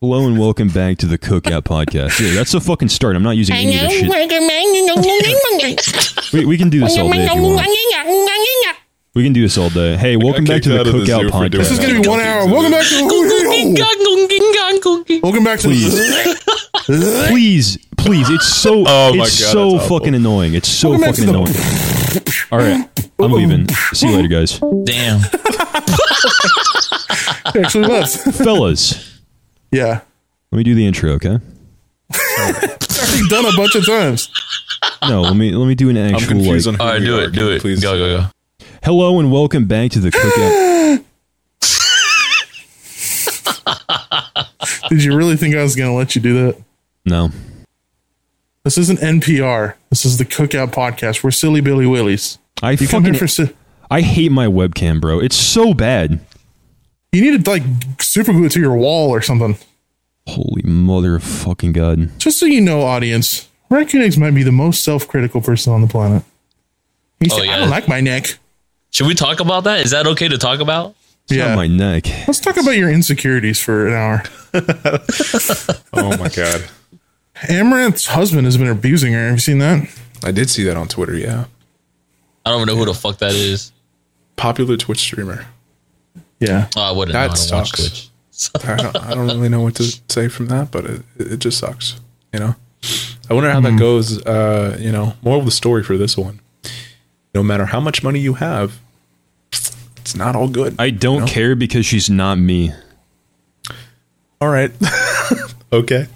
Hello and welcome back to the Cookout Podcast. Yeah, that's the fucking start. I'm not using any of this shit. We, we can do this all day if you want. We can do this all day. Hey, welcome back to the out Cookout zoo Podcast. This is gonna be one hour. Welcome back to the Welcome back to Please, please, it's so Oh my it's God, so fucking annoying. It's so Welcome back to fucking the- annoying. All right, I'm leaving. See you later, guys. Damn. actually left. Fellas, Yeah, let me do the intro, okay? it's already done a bunch of times. No, let me let me do an I'm actual confused like. on who All right, we do are. it. Do you it. Please Go, go, go. Hello and welcome back to the Cookout. Did you really think I was gonna let you do that? No, This isn't NPR. This is the Cookout Podcast. We're silly Billy Willies. I You fucking for si- I hate my webcam, bro. It's so bad. you need to like super glue it to your wall or something. Holy mother of fucking god. Just so you know, audience, Raccoon Eggs might be the most self-critical person on the planet. He said, Oh, yeah. "I don't like my neck." Should we talk about that? Is that okay to talk about? It's Yeah. on my neck. Let's talk about your insecurities for an hour. Oh my god. Amouranth's husband has been abusing her. Have you seen that? I did see that on Twitter, yeah. I don't even know who the fuck that is. Popular Twitch streamer. Yeah. Oh, I wouldn't That know. I don't watch sucks. Twitch. I don't, I don't really know what to say from that, but it, it just sucks. You know? I wonder how that goes, uh, you know, moral of the story for this one. No matter how much money you have, it's not all good. I don't No? care because she's not me. all right. okay.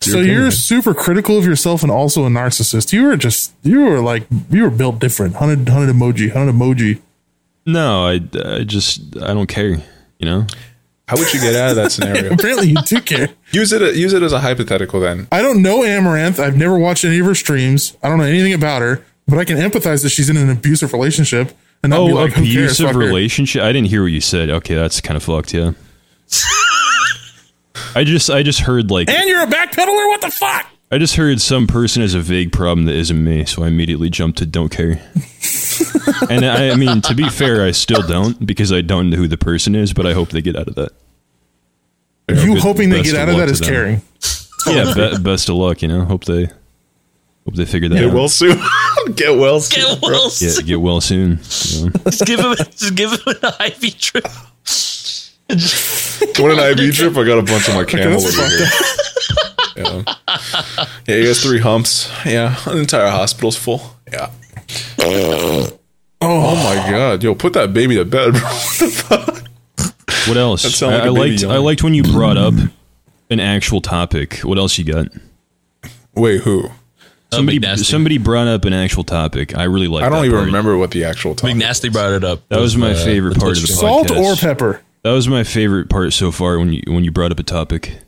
So you're super critical of yourself and also a narcissist. You were just you were like you were built different. Hunted hunted emoji, hunted emoji. No, I, I just I don't care. You know. How would you get out of that scenario? Apparently you do care. use it use it as a hypothetical then. I don't know Amouranth. I've never watched any of her streams. I don't know anything about her, but I can empathize that she's in an abusive relationship and not Oh, be like, who cares? abusive her. relationship. I didn't hear what you said. Okay, that's kind of fucked. Yeah. I just I just heard like And you're a backpedaler? What the fuck? I just heard some person has a vague problem that isn't me, so I immediately jumped to don't care. and I, I mean, to be fair, I still don't because I don't know who the person is, but I hope they get out of that. You good- hoping they get out of luck that to is them. caring. Yeah, be, best of luck. You know, hope they hope they figure that Get out. well soon. get well soon. Get well. yeah, get well soon. you know. Just give him. Just give him an IV drip. What an IV drip! I got a bunch of my camel that's over here. Yeah. yeah, he has three humps. Yeah, the entire hospital's full. Yeah. Oh. oh, my god, yo, put that baby to bed, bro. What the fuck? What else? sounded I, like a I baby liked I liked when you brought up an actual topic. What else you got? Wait, who? Somebody Big somebody brought up an actual topic. I really like. I don't that even part. remember what the actual topic. Big Nasty brought it up. That was my uh, favorite part of the stream. Salt podcast. or pepper? That was my favorite part so far when you when you brought up a topic.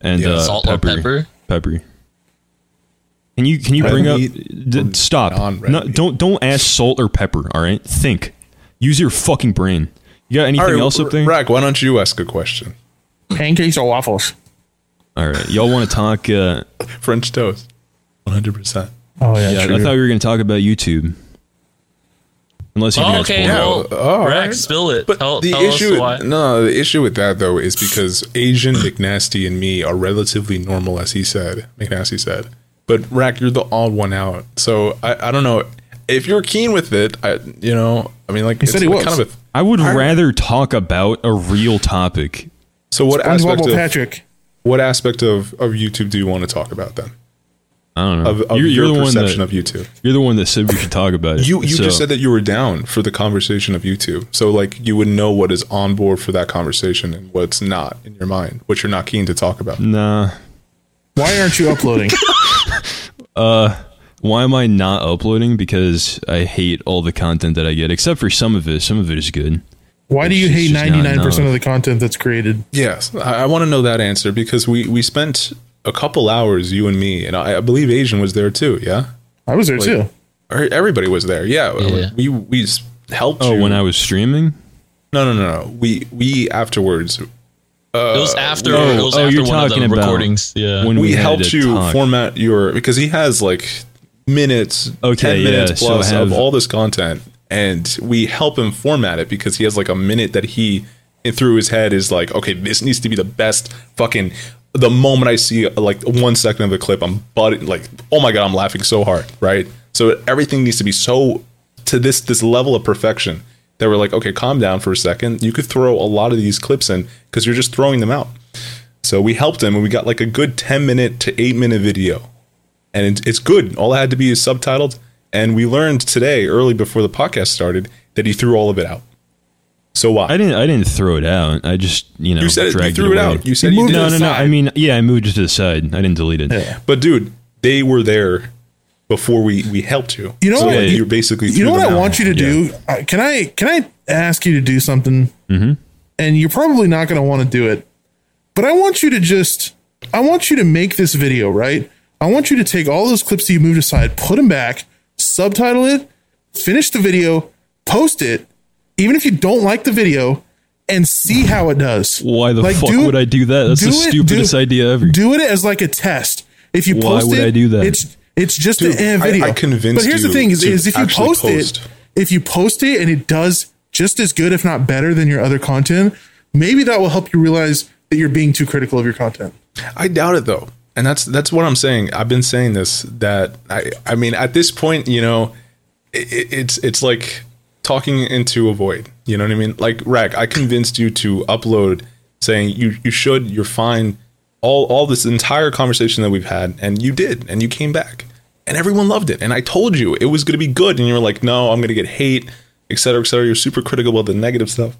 And Yeah, uh, Salt or pepper, pepper? Pepper. Can you can you I bring up? D- stop! non-red No, don't don't ask salt or pepper. All right, think. Use your fucking brain. You got anything All right, else up there? Racc, why don't you ask a question? Pancakes or waffles? All right, y'all want to talk? Uh, French toast. 100%. Oh yeah, yeah, true. I thought we were going to talk about YouTube. Unless you Oh, guys okay. pull it Yeah, out. Well, right. spill it. But tell, the tell issue, us why. no, the issue with that though is because Asian McNasty and me are relatively normal, as he said. McNasty said, but Racc, you're the odd one out. So I, I don't know if you're keen with it. I, you know, I mean, like He said he like was. kind of a. I would rather talk about a real topic. So what SpongeBob aspect of Patrick. what aspect of, of YouTube do you want to talk about then? I don't know. Of, of you're, your you're the one that perception of YouTube. you're the one that said we should talk about it. You you So- just said that you were down for the conversation of YouTube. So like you would know what is on board for that conversation and what's not in your mind, what you're not keen to talk about. nah. Why aren't you uploading? Uh, Why am I not uploading? Because I hate all the content that I get, except for some of it. Some of it is good. Why do you hate ninety nine percent of the content that's created? Yes, I, I want to know that answer because we we spent a couple hours, you and me, and I, I believe Asian was there too. Yeah, I was there too. Er, everybody was there. Yeah, Yeah. we we helped. Oh, you. when I was streaming. no no no no we we afterwards uh, it was after. oh, it was oh, after you're one of talking the about recordings. Yeah. when we had helped you talk. format your because he has like minutes, Okay, ten yeah, minutes plus have- of all this content, and we help him format it because he has like a minute that he through his head is like, okay, this needs to be the best fucking. The moment I see like one second of the clip, I'm but like, oh my god, I'm laughing so hard, right? So everything needs to be so to this this level of perfection that we're like, okay, calm down for a second. You could throw a lot of these clips in because you're just throwing them out. So we helped him, and we got like a good ten minute to eight minute video, and it, it's good. All it had to be is subtitled, and we learned today, early before the podcast started, that he threw all of it out. So why? I didn't. I didn't throw it out. I just you know you said it, you threw it, away. out. You said You you moved did. no, no, no. I mean, yeah, I moved it to the side. I didn't delete it. Yeah. But dude, they were there before we we helped you. You know so what? You're basically You know what I out. want you to do? Uh, Can I can I ask you to do something? Mm-hmm. And you're probably not going to want to do it, but I want you to just I want you to make this video right. I want you to take all those clips that you moved aside, put them back, subtitle it, finish the video, post it, even if you don't like the video, and see how it does. Why the Like, fuck do- would I do that? That's do the it- stupidest do- idea ever. Do it as like a test. If you post Why would it, I do that? It's it's just Dude, an eh, I- video. I convinced But here's the thing: is, is if you post, post. it, if you post it and it does just as good, if not better, than your other content, maybe that will help you realize that you're being too critical of your content. I doubt it though, and that's that's what I'm saying. I've been saying this that I I mean at this point, you know, it, it's it's like talking into a void. You know what I mean? Like Racc, I convinced you to upload saying you you should, you're fine. All all this entire conversation that we've had, and you did, and you came back, and everyone loved it. And I told you it was going to be good, and you were like, no, I'm going to get hate, et cetera, et cetera. You're super critical about the negative stuff.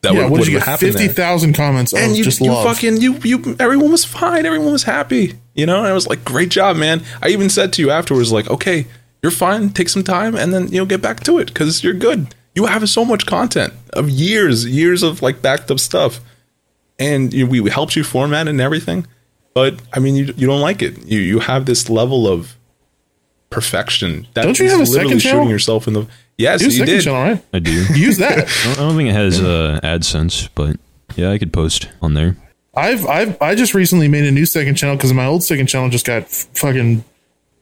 That yeah, would, what did you get? Fifty thousand comments and you, just you love. fucking you you everyone was fine everyone was happy you know and i was like great job man i even said to you afterwards like okay you're fine take some time and then you know get back to it because you're good you have so much content of years years of like backed up stuff and you, we helped you format and everything but i mean you, you don't like it you you have this level of perfection that Don't you is have a literally second channel? shooting yourself in the yes Do you did channel, right? I do. Use that. I don't- I don't think it has uh, AdSense, but yeah, I could post on there. I've I've I just recently made a new second channel because my old second channel just got f- fucking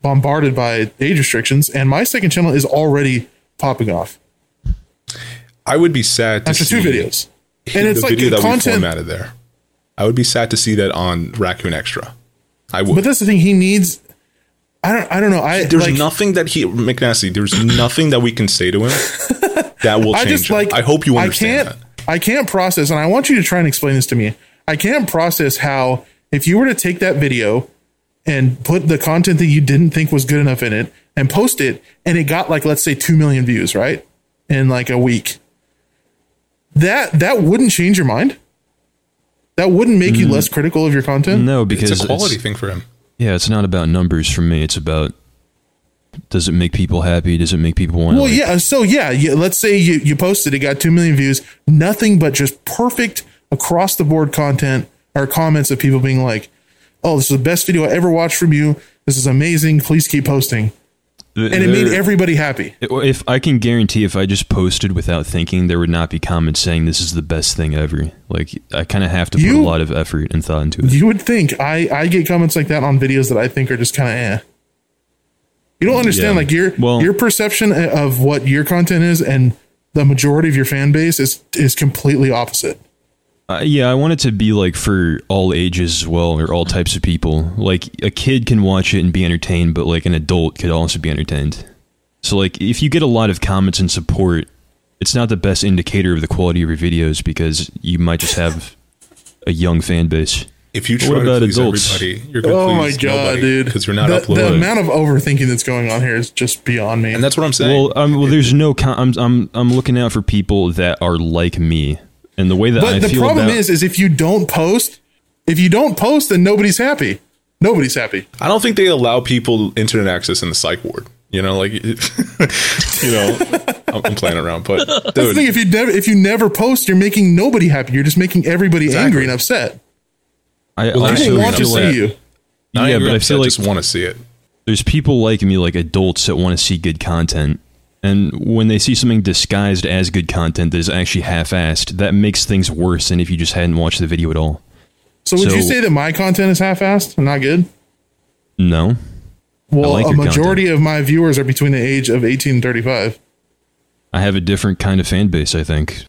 bombarded by age restrictions, and my second channel is already popping off i would be sad to after two see videos, and it's like video that we content. formatted there. I would be sad to see that on Raccoon Extra. I would. But that's the thing. He needs. I don't. I don't know. I there's like, nothing that he McNasty. There's nothing that we can say to him that will I just him. like. I hope you I can't. that. I can't process, and I want you to try and explain this to me. I can't process how if you were to take that video and put the content that you didn't think was good enough in it and post it, and it got like let's say two million views, right, in like a week. That that wouldn't change your mind. That wouldn't make you mm. less critical of your content. No, because It's a quality it's- thing for him. yeah, it's not about numbers for me. It's about does it make people happy? Does it make people want? Well, to, yeah. So yeah, yeah, let's say you you posted, it got two million views, nothing but just perfect across the board content or comments of people being like, "Oh, this is the best video I ever watched from you. This is amazing. Please keep posting." And it made everybody happy. If I can guarantee, if I just posted without thinking, there would not be comments saying this is the best thing ever. Like I kind of have to put a lot of effort and thought into it. You would think I I get comments like that on videos that I think are just kind of eh. You don't understand Yeah. like your Well- your perception of what your content is and the majority of your fan base is is completely opposite. Uh, yeah, I want it to be like for all ages as well, or all types of people. Like a kid can watch it and be entertained, but like an adult could also be entertained. So like if you get a lot of comments and support, it's not the best indicator of the quality of your videos because you might just have a young fan base. If you What try to about please adults? everybody, you're going to Oh my god, nobody dude! because you're not the, uploading. the amount of overthinking that's going on here is just beyond me. and that's what I'm saying. Well, um, well, there's no. Con- I'm I'm I'm looking out for people that are like me, and the way that I but the feel problem about is, is if you don't post, if you don't post, then nobody's happy. Nobody's happy. I don't think they allow people internet access in the psych ward. You know, like, you know, I'm, I'm playing around, but That's the thing. If you never, if you never post, you're making nobody happy. You're just making everybody angry and upset. I Well, also People want to see you. not yeah, even but I upset, feel like just want to see it. there's people like me, like adults, that want to see good content. And when they see something disguised as good content that is actually half-assed, that makes things worse than if you just hadn't watched the video at all. So would you say that my content is half-assed and not good? No, Well, like a majority of my viewers are between the age of 18 and 35. I have a different kind of fan base. I think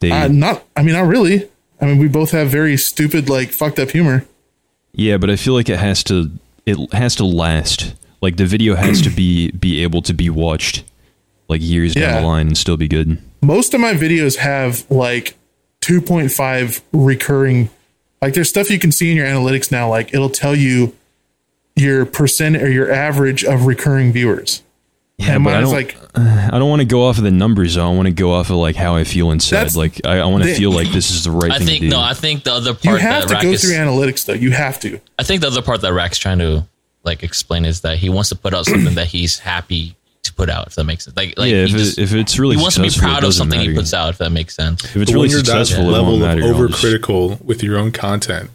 They Uh, not, I mean, not really. I mean, we both have very stupid, like fucked up humor. Yeah, but I feel like it has to it has to last. Like the video has to be be able to be watched like years down the line and still be good. Most of my videos have like 2.5 recurring. Like, there's stuff you can see in your analytics now. Like, it'll tell you your percent or your average of recurring viewers. Yeah, and but I is don't like, I don't want to go off of the numbers. though. I want to go off of like how I feel inside. Like I, I want to feel like this is the right I thing think to do. no. I think the other part you have that to Racc go is. through analytics, though. You have to. I think the other part that Racc's trying to like explain is that he wants to put out something that he's happy to put out. If that makes sense. Like, like yeah, if, he, it, if it's really he wants to be proud of doesn't something he puts out. If that makes sense. If it's But really when you're that successful, it level won't of matter. I'll just- overcritical with your own content,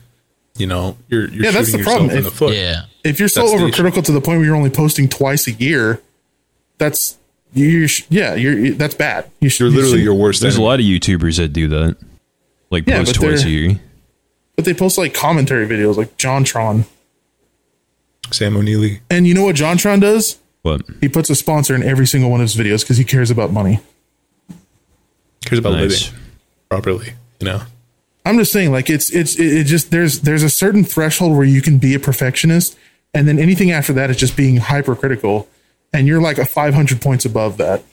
you know, you're you're Yeah, that's the problem. If- the foot. Yeah. If you're so That's the overcritical to the point where you're only posting twice a year, that's you. sh- Yeah, you're that's bad. You should, You're you should- your worst There's a lot of YouTubers that do that, like Yeah, post twice a year. But they post like commentary videos, like JonTron. Sam O'Nella. And you know what JonTron does? But He puts a sponsor in every single one of his videos because he cares about money. cares about Nice. living properly. You know, I'm just saying, like it's it's it, it just there's there's a certain threshold where you can be a perfectionist, and then anything after that is just being hypercritical, and you're like a 500 points above that.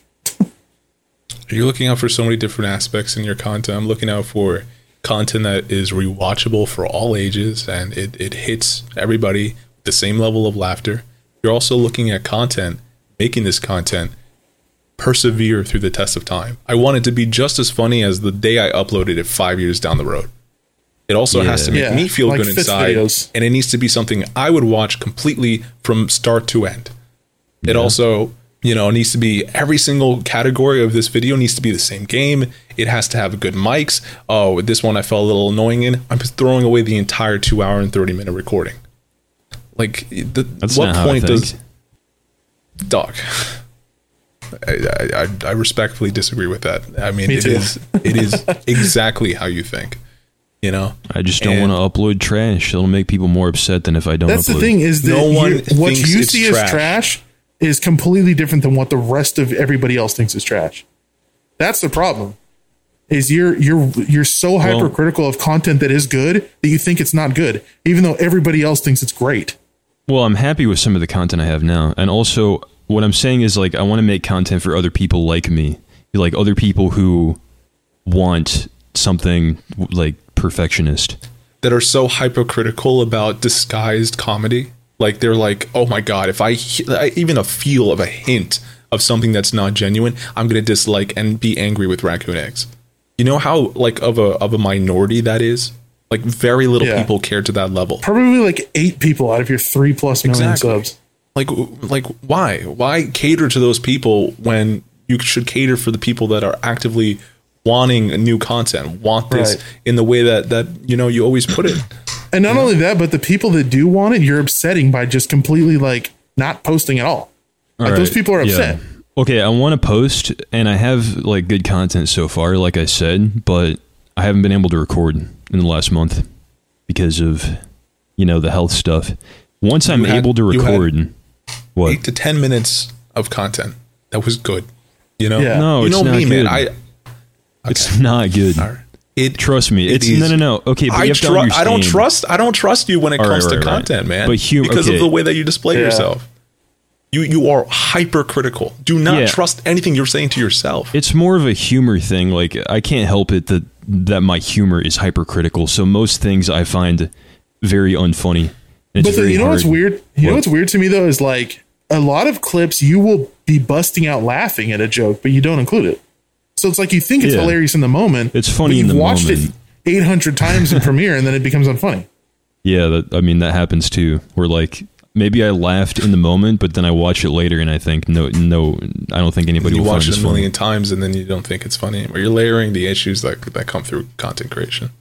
you're looking out for so many different aspects in your content. I'm looking out for content that is rewatchable for all ages and it, it hits everybody with the same level of laughter. You're also looking at content, making this content persevere through the test of time. I want it to be just as funny as the day I uploaded it five years down the road. It also has to make Yeah, me feel like good inside, videos. and it needs to be something I would watch completely from start to end. It also, you know, needs to be every single category of this video needs to be the same game. It has to have good mics. Oh, this one I felt a little annoying in. I'm just throwing away the entire two hour and thirty minute recording. Like, the, That's what not how I point think. does Doc? I, I, I- I respectfully disagree with that. I mean, Me it too. is it is exactly how you think. You know, I just don't want to upload trash. It'll make people more upset than if I don't. That's upload. the thing is that No one you- what you see trash. as trash is completely different than what the rest of everybody else thinks is trash. That's the problem. Is you're you're you're so Well- hypercritical of content that is good that you think it's not good, even though everybody else thinks it's great. Well, I'm happy with some of the content I have now, and also what I'm saying is like I want to make content for other people like me, like other people who want something like perfectionist. that are so hypocritical about disguised comedy. Like they're like, oh my god, if I, I even a feel of a hint of something that's not genuine, I'm gonna dislike and be angry with raccoon eggs. You know how like of a of a minority that is. Like very little Yeah. people care to that level. Probably like eight people out of your three plus million Exactly. subs. Like like why why cater to those people when you should cater for the people that are actively wanting new content, want this Right. in the way that that you know you always put it. And not only that, but the people that do want it, you're upsetting by just completely like not posting at all. Like those people are yeah. upset. Okay, I want to post, and I have like good content so far, like I said, but I haven't been able to record in the last month because of you know the health stuff. Once I'm had- able to record, what? eight to ten minutes of content that was good. You know, Yeah. No, you it's know not me, good. man. I It's not good. all right. it Trust me, it it's is- no, no, no. Okay, but I, you have to tru- I don't trust. I don't trust you when it All right, comes to right, right. content, man. But hum- because okay. of the way that you display Yeah. yourself, you you are hypercritical. Do not Yeah. trust anything you're saying to yourself. It's more of a humor thing. Like I can't help it that that my humor is hypercritical. So most things I find very unfunny. But the, you know what's weird? You know what's weird to me though is like a lot of clips you will be busting out laughing at a joke, but you don't include it. So it's like you think it's Yeah. hilarious in the moment. It's funny you've watched moment. it 800 times in Premiere and then it becomes unfunny. Yeah, that, I mean that happens too. Where like maybe I laughed in the moment, but then I watch it later and I think no, no, I don't think anybody you will watch find it this a funny. million times and then you don't think it's funny. Or you're layering the issues that that come through content creation.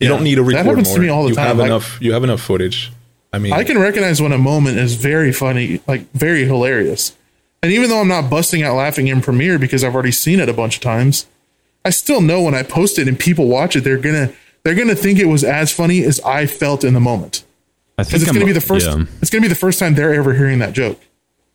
You Yeah. don't need to That record happens to me all the you time. have Like- enough. You have enough footage. I mean, I can recognize when a moment is very funny, like very hilarious. And even though I'm not busting out laughing in Premiere because I've already seen it a bunch of times, I still know when I post it and people watch it, they're gonna they're gonna think it was as funny as I felt in the moment. I think it's I'm, gonna be the first Yeah. it's gonna be the first time they're ever hearing that joke.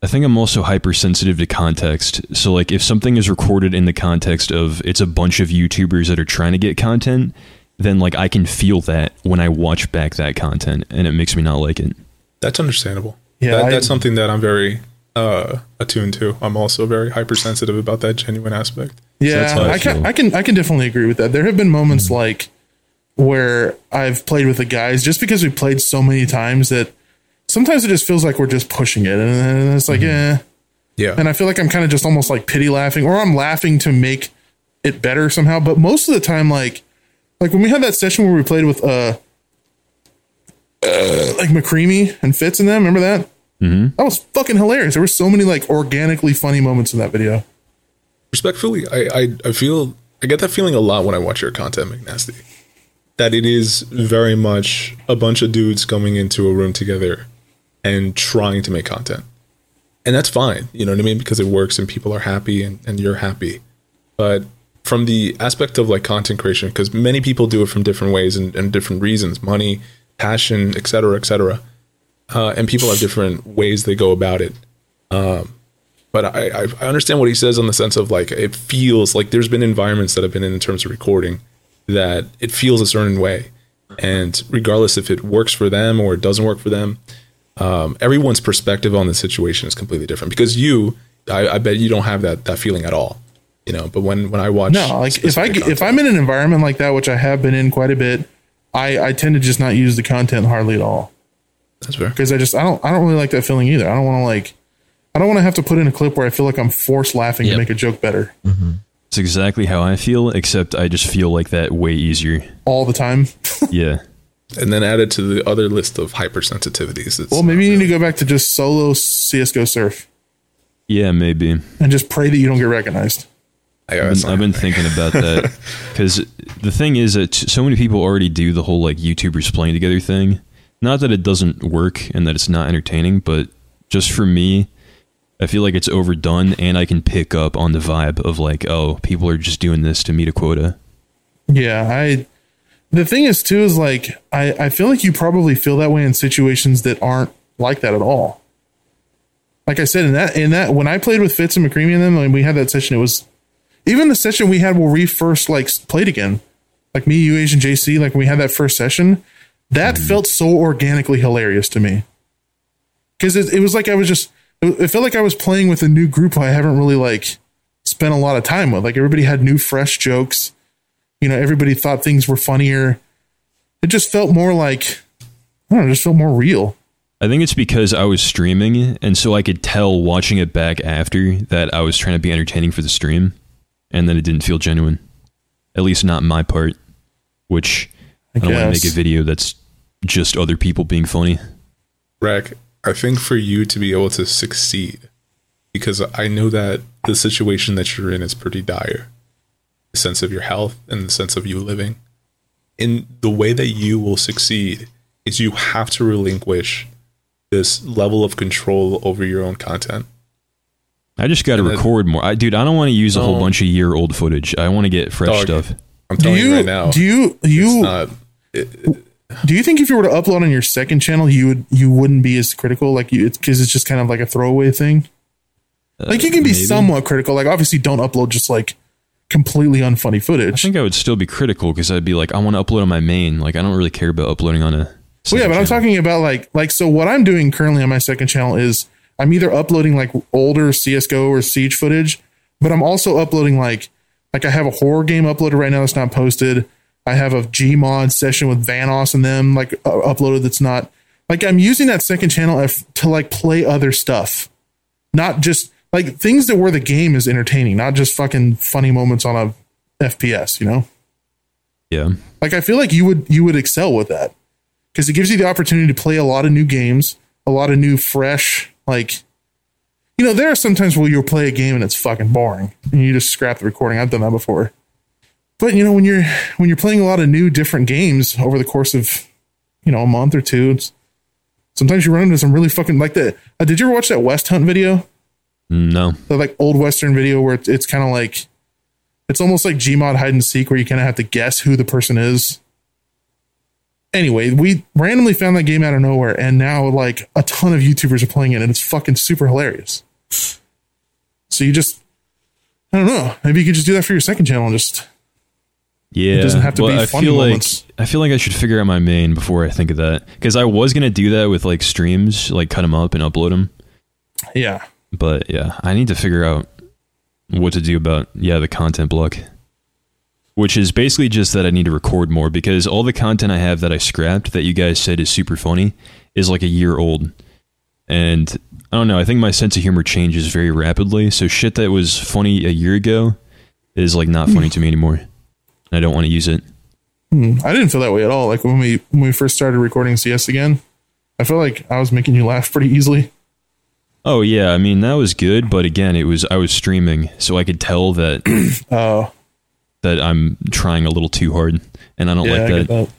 I think I'm also hypersensitive to context. So like if something is recorded in the context of it's a bunch of YouTubers that are trying to get content, then like I can feel that when I watch back that content and it makes me not like it. That's understandable. Yeah, That- I- that's something that I'm very uh, attuned to. I'm also very hypersensitive about that genuine aspect. Yeah, that's how I I, can. I can I can definitely agree with that. There have been moments like where I've played with the guys just because we played so many times that sometimes it just feels like we're just pushing it, and then it's like, eh. Yeah. And I feel like I'm kind of just almost like pity laughing, or I'm laughing to make it better somehow. But most of the time, like like when we had that session where we played with uh, uh like McCreamy and Fitz and them, remember that? Mm-hmm. That was fucking hilarious. There were so many like organically funny moments in that video. respectfully, I, I I feel I get that feeling a lot when I watch your content, McNasty. That it is very much a bunch of dudes coming into a room together and trying to make content. And that's fine, you know what I mean? Because it works and people are happy and, and you're happy. But from the aspect of like content creation, because many people do it from different ways and, and different reasons, money, passion, et cetera, et cetera. Uh, and people have different ways they go about it but I, I I understand what he says on the sense of like it feels like there's been environments that I've been in in terms of recording that it feels a certain way, and regardless if it works for them or it doesn't work for them, um, everyone's perspective on the situation is completely different. Because you, I, I bet you don't have that that feeling at all, you know. But when when I watch, No, like if I specific if I'm in an environment like that, which I have been in quite a bit, I I tend to just not use the content hardly at all that's fair. because I just I don't I don't really like that feeling either. I don't want to like I don't want to have to put in a clip where I feel like I'm forced laughing Yep. to make a joke better It's exactly how I feel, except I just feel like that way easier. all the time. Yeah. And then added to the other list of hypersensitivities. It's, well, maybe you need to go back to just solo CS:GO surf Yeah, maybe. and just pray that you don't get recognized. I, I've been, I've been thinking about that because the thing is that so many people already do the whole like YouTubers playing together thing. Not that it doesn't work and that it's not entertaining, but just for me, I feel like it's overdone, and I can pick up on the vibe of like, oh, people are just doing this to meet a quota. Yeah, I. The thing is too is like I I feel like you probably feel that way in situations that aren't like that at all. Like I said in that in that when I played with Fitz and McCreamy and them, and we had that session, it was even the session we had where we first like played again, like me, you, Asian, JC, like when we had that first session, that mm-hmm. felt so organically hilarious to me because it, it was like I was just it, it felt like I was playing with a new group I haven't really like spent a lot of time with. Like everybody had new fresh jokes you know, everybody thought things were funnier. It just felt more like, I don't know, it just felt more real. I think it's because I was streaming, and so I could tell watching it back after that I was trying to be entertaining for the stream, and then it didn't feel genuine. At least not my part, which I, don't want to make a video that's just other people being funny. Racc, I think for you to be able to succeed, because I know that the situation that you're in is pretty dire, the sense of your health and the sense of you living. In the way that you will succeed is you have to relinquish this level of control over your own content. I just got to record more. I, dude, I don't want to use a whole No. bunch of year old footage. I want to get fresh Dog. stuff. I'm Do telling you, you right now, do you, it's you, not. Do you think if you were to upload on your second channel, you would, you wouldn't be as critical? Like you, cause it's just kind of like a throwaway thing. Like you can be uh, maybe. somewhat critical. Like obviously don't upload just like completely unfunny footage. I think I would still be critical because I'd be like, I want to upload on my main. Like, I don't really care about uploading on a. Well, yeah, but I'm talking about like like so what I'm doing currently on my second channel is I'm either uploading like older CS:GO or Siege footage, but I'm also uploading like like I have a horror game uploaded right now that's not posted. I have a Gmod session with Vanoss and them like uh, uploaded that's not like I'm using that second channel to like play other stuff, not just like things that where the game is entertaining, not just fucking funny moments on a FPS, you know? Yeah. Like I feel like you would you would excel with that because it gives you the opportunity to play a lot of new games, a lot of new fresh like. You know, there are sometimes where you'll play a game and it's fucking boring, and you just scrap the recording. I've done that before. But you know, when you're when you're playing a lot of new different games over the course of, you know, a month or two, it's, sometimes you run into some really fucking like the. Uh, did you ever watch that West Hunt video? No. The like old Western video where it's, it's kind of like, it's almost like Gmod hide and seek where you kind of have to guess who the person is. anyway, we randomly found that game out of nowhere, and now like a ton of YouTubers are playing it, and it's fucking super hilarious. So you just, I don't know, maybe you could just do that for your second channel and just Yeah, doesn't have to be I funny feel moments. like I feel like I should figure out my main before I think of that because I was gonna do that with like streams, like cut them up and upload them. yeah. But yeah, I need to figure out what to do about yeah the content block, which is basically just that I need to record more because all the content I have that I scrapped that you guys said is super funny is like a year old, and I don't know. I think my sense of humor changes very rapidly. So shit that was funny a year ago is like not funny to me anymore. And I don't want to use it. Hmm. I didn't feel that way at all. Like when we when we first started recording CS again, I felt like I was making you laugh pretty easily. Oh yeah, I mean that was good, but again, it was I was streaming, so I could tell that Oh, that I'm trying a little too hard, and I don't yeah, like that that.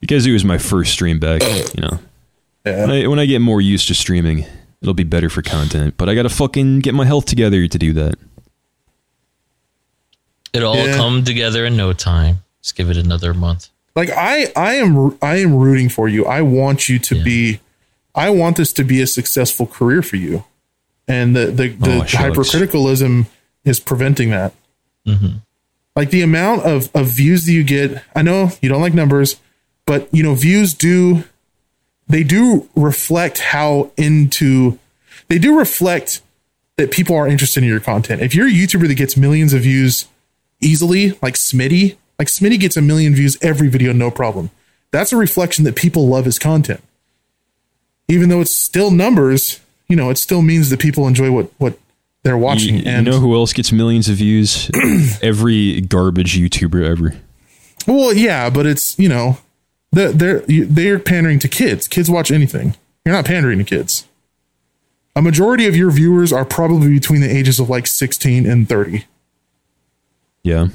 because it was my first stream back. You know, Yeah. when I, when I get more used to streaming, it'll be better for content. But I gotta fucking get my health together to do that. It'll all Yeah. come together in no time. Just give it another month. like I I am I am rooting for you. I want you to Yeah. be I want this to be a successful career for you. And the the, oh, the Oh, shucks. hypercriticalism is preventing that. Mm-hmm. Like the amount of, of views that you get, I know you don't like numbers, but you know, views do they do reflect how into they do reflect that people are interested in your content. If you're a YouTuber that gets millions of views easily, like Smitty, like Smitty gets a million views every video, no problem. That's a reflection that people love his content. Even though it's still numbers, you know, it still means that people enjoy what what they're watching. You, you and know who else gets millions of views? Every garbage YouTuber ever. well, yeah, but it's you know, they're they're they're pandering to kids. Kids watch anything. You're not pandering to kids. A majority of your viewers are probably between the ages of like 16 and 30. Yeah.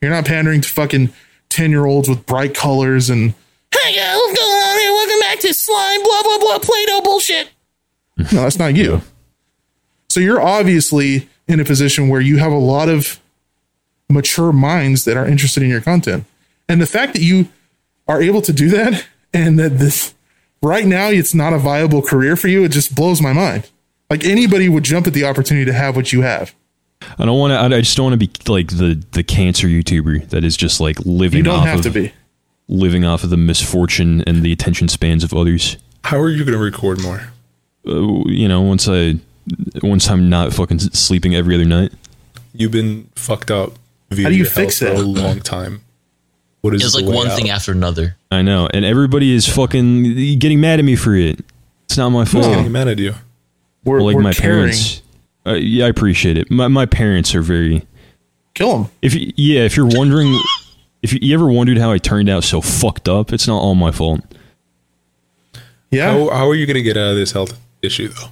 You're not pandering to fucking 10 year olds with bright colors and hey guys, what's going on here? Welcome back to slime, blah blah blah, Play-Doh bullshit. No, that's not you. So you're obviously in a position where you have a lot of mature minds that are interested in your content. And the fact that you are able to do that and that this right now it's not a viable career for you, it just blows my mind. Like anybody would jump at the opportunity to have what you have. I don't want to. I just don't want to be like the the cancer YouTuber that is just like living. You don't off have of, to be. living off of the misfortune and the attention spans of others. How are you going to record more? Uh, you know, once I once I'm not fucking sleeping every other night. You've been fucked up via How do you fix health for a long time. What is It's like one out? thing after another. I know, and everybody is fucking getting mad at me for it. It's not my fault. Who's getting mad at you? We're, like we're my caring. parents. Uh, yeah, I appreciate it. My my parents are very. Kill them. If y- yeah, if you're wondering, if you, you ever wondered how I turned out so fucked up, it's not all my fault. Yeah. How, how are you going to get out of this health issue though?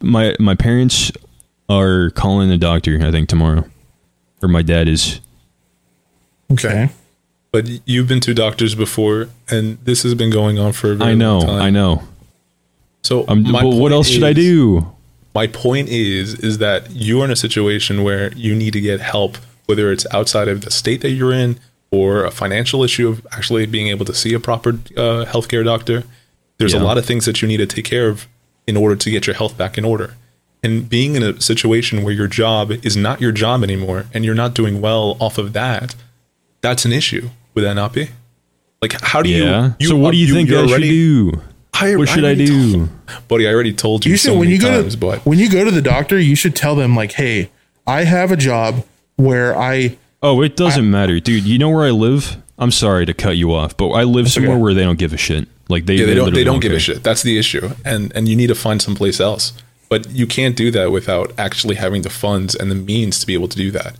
My my parents are calling the doctor. I think tomorrow, or my dad is. okay. But you've been to doctors before, and this has been going on for a very I know, long time. I know. So, I'm, my but what point else should I do? My point is, is that you are in a situation where you need to get help, whether it's outside of the state that you're in, or a financial issue of actually being able to see a proper uh, healthcare doctor. There's a lot of things that you need to take care of in order to get your health back in order. And being in a situation where your job is not your job anymore, and you're not doing well off of that, that's an issue. Would that not be? Like, how do Yeah. you? so what do you, think you're I should do? I- what should I, already do? told- buddy? I already told you, You should so when many you go times, to but when you go to the doctor, you should tell them like, "Hey, I have a job where I Oh, it doesn't matter, dude. You know where I live? I'm sorry to cut you off, but I live somewhere okay. where they don't give a shit. Like they, Yeah, they don't. They don't give care. a shit. That's the issue, and and you need to find someplace else. But you can't do that without actually having the funds and the means to be able to do that.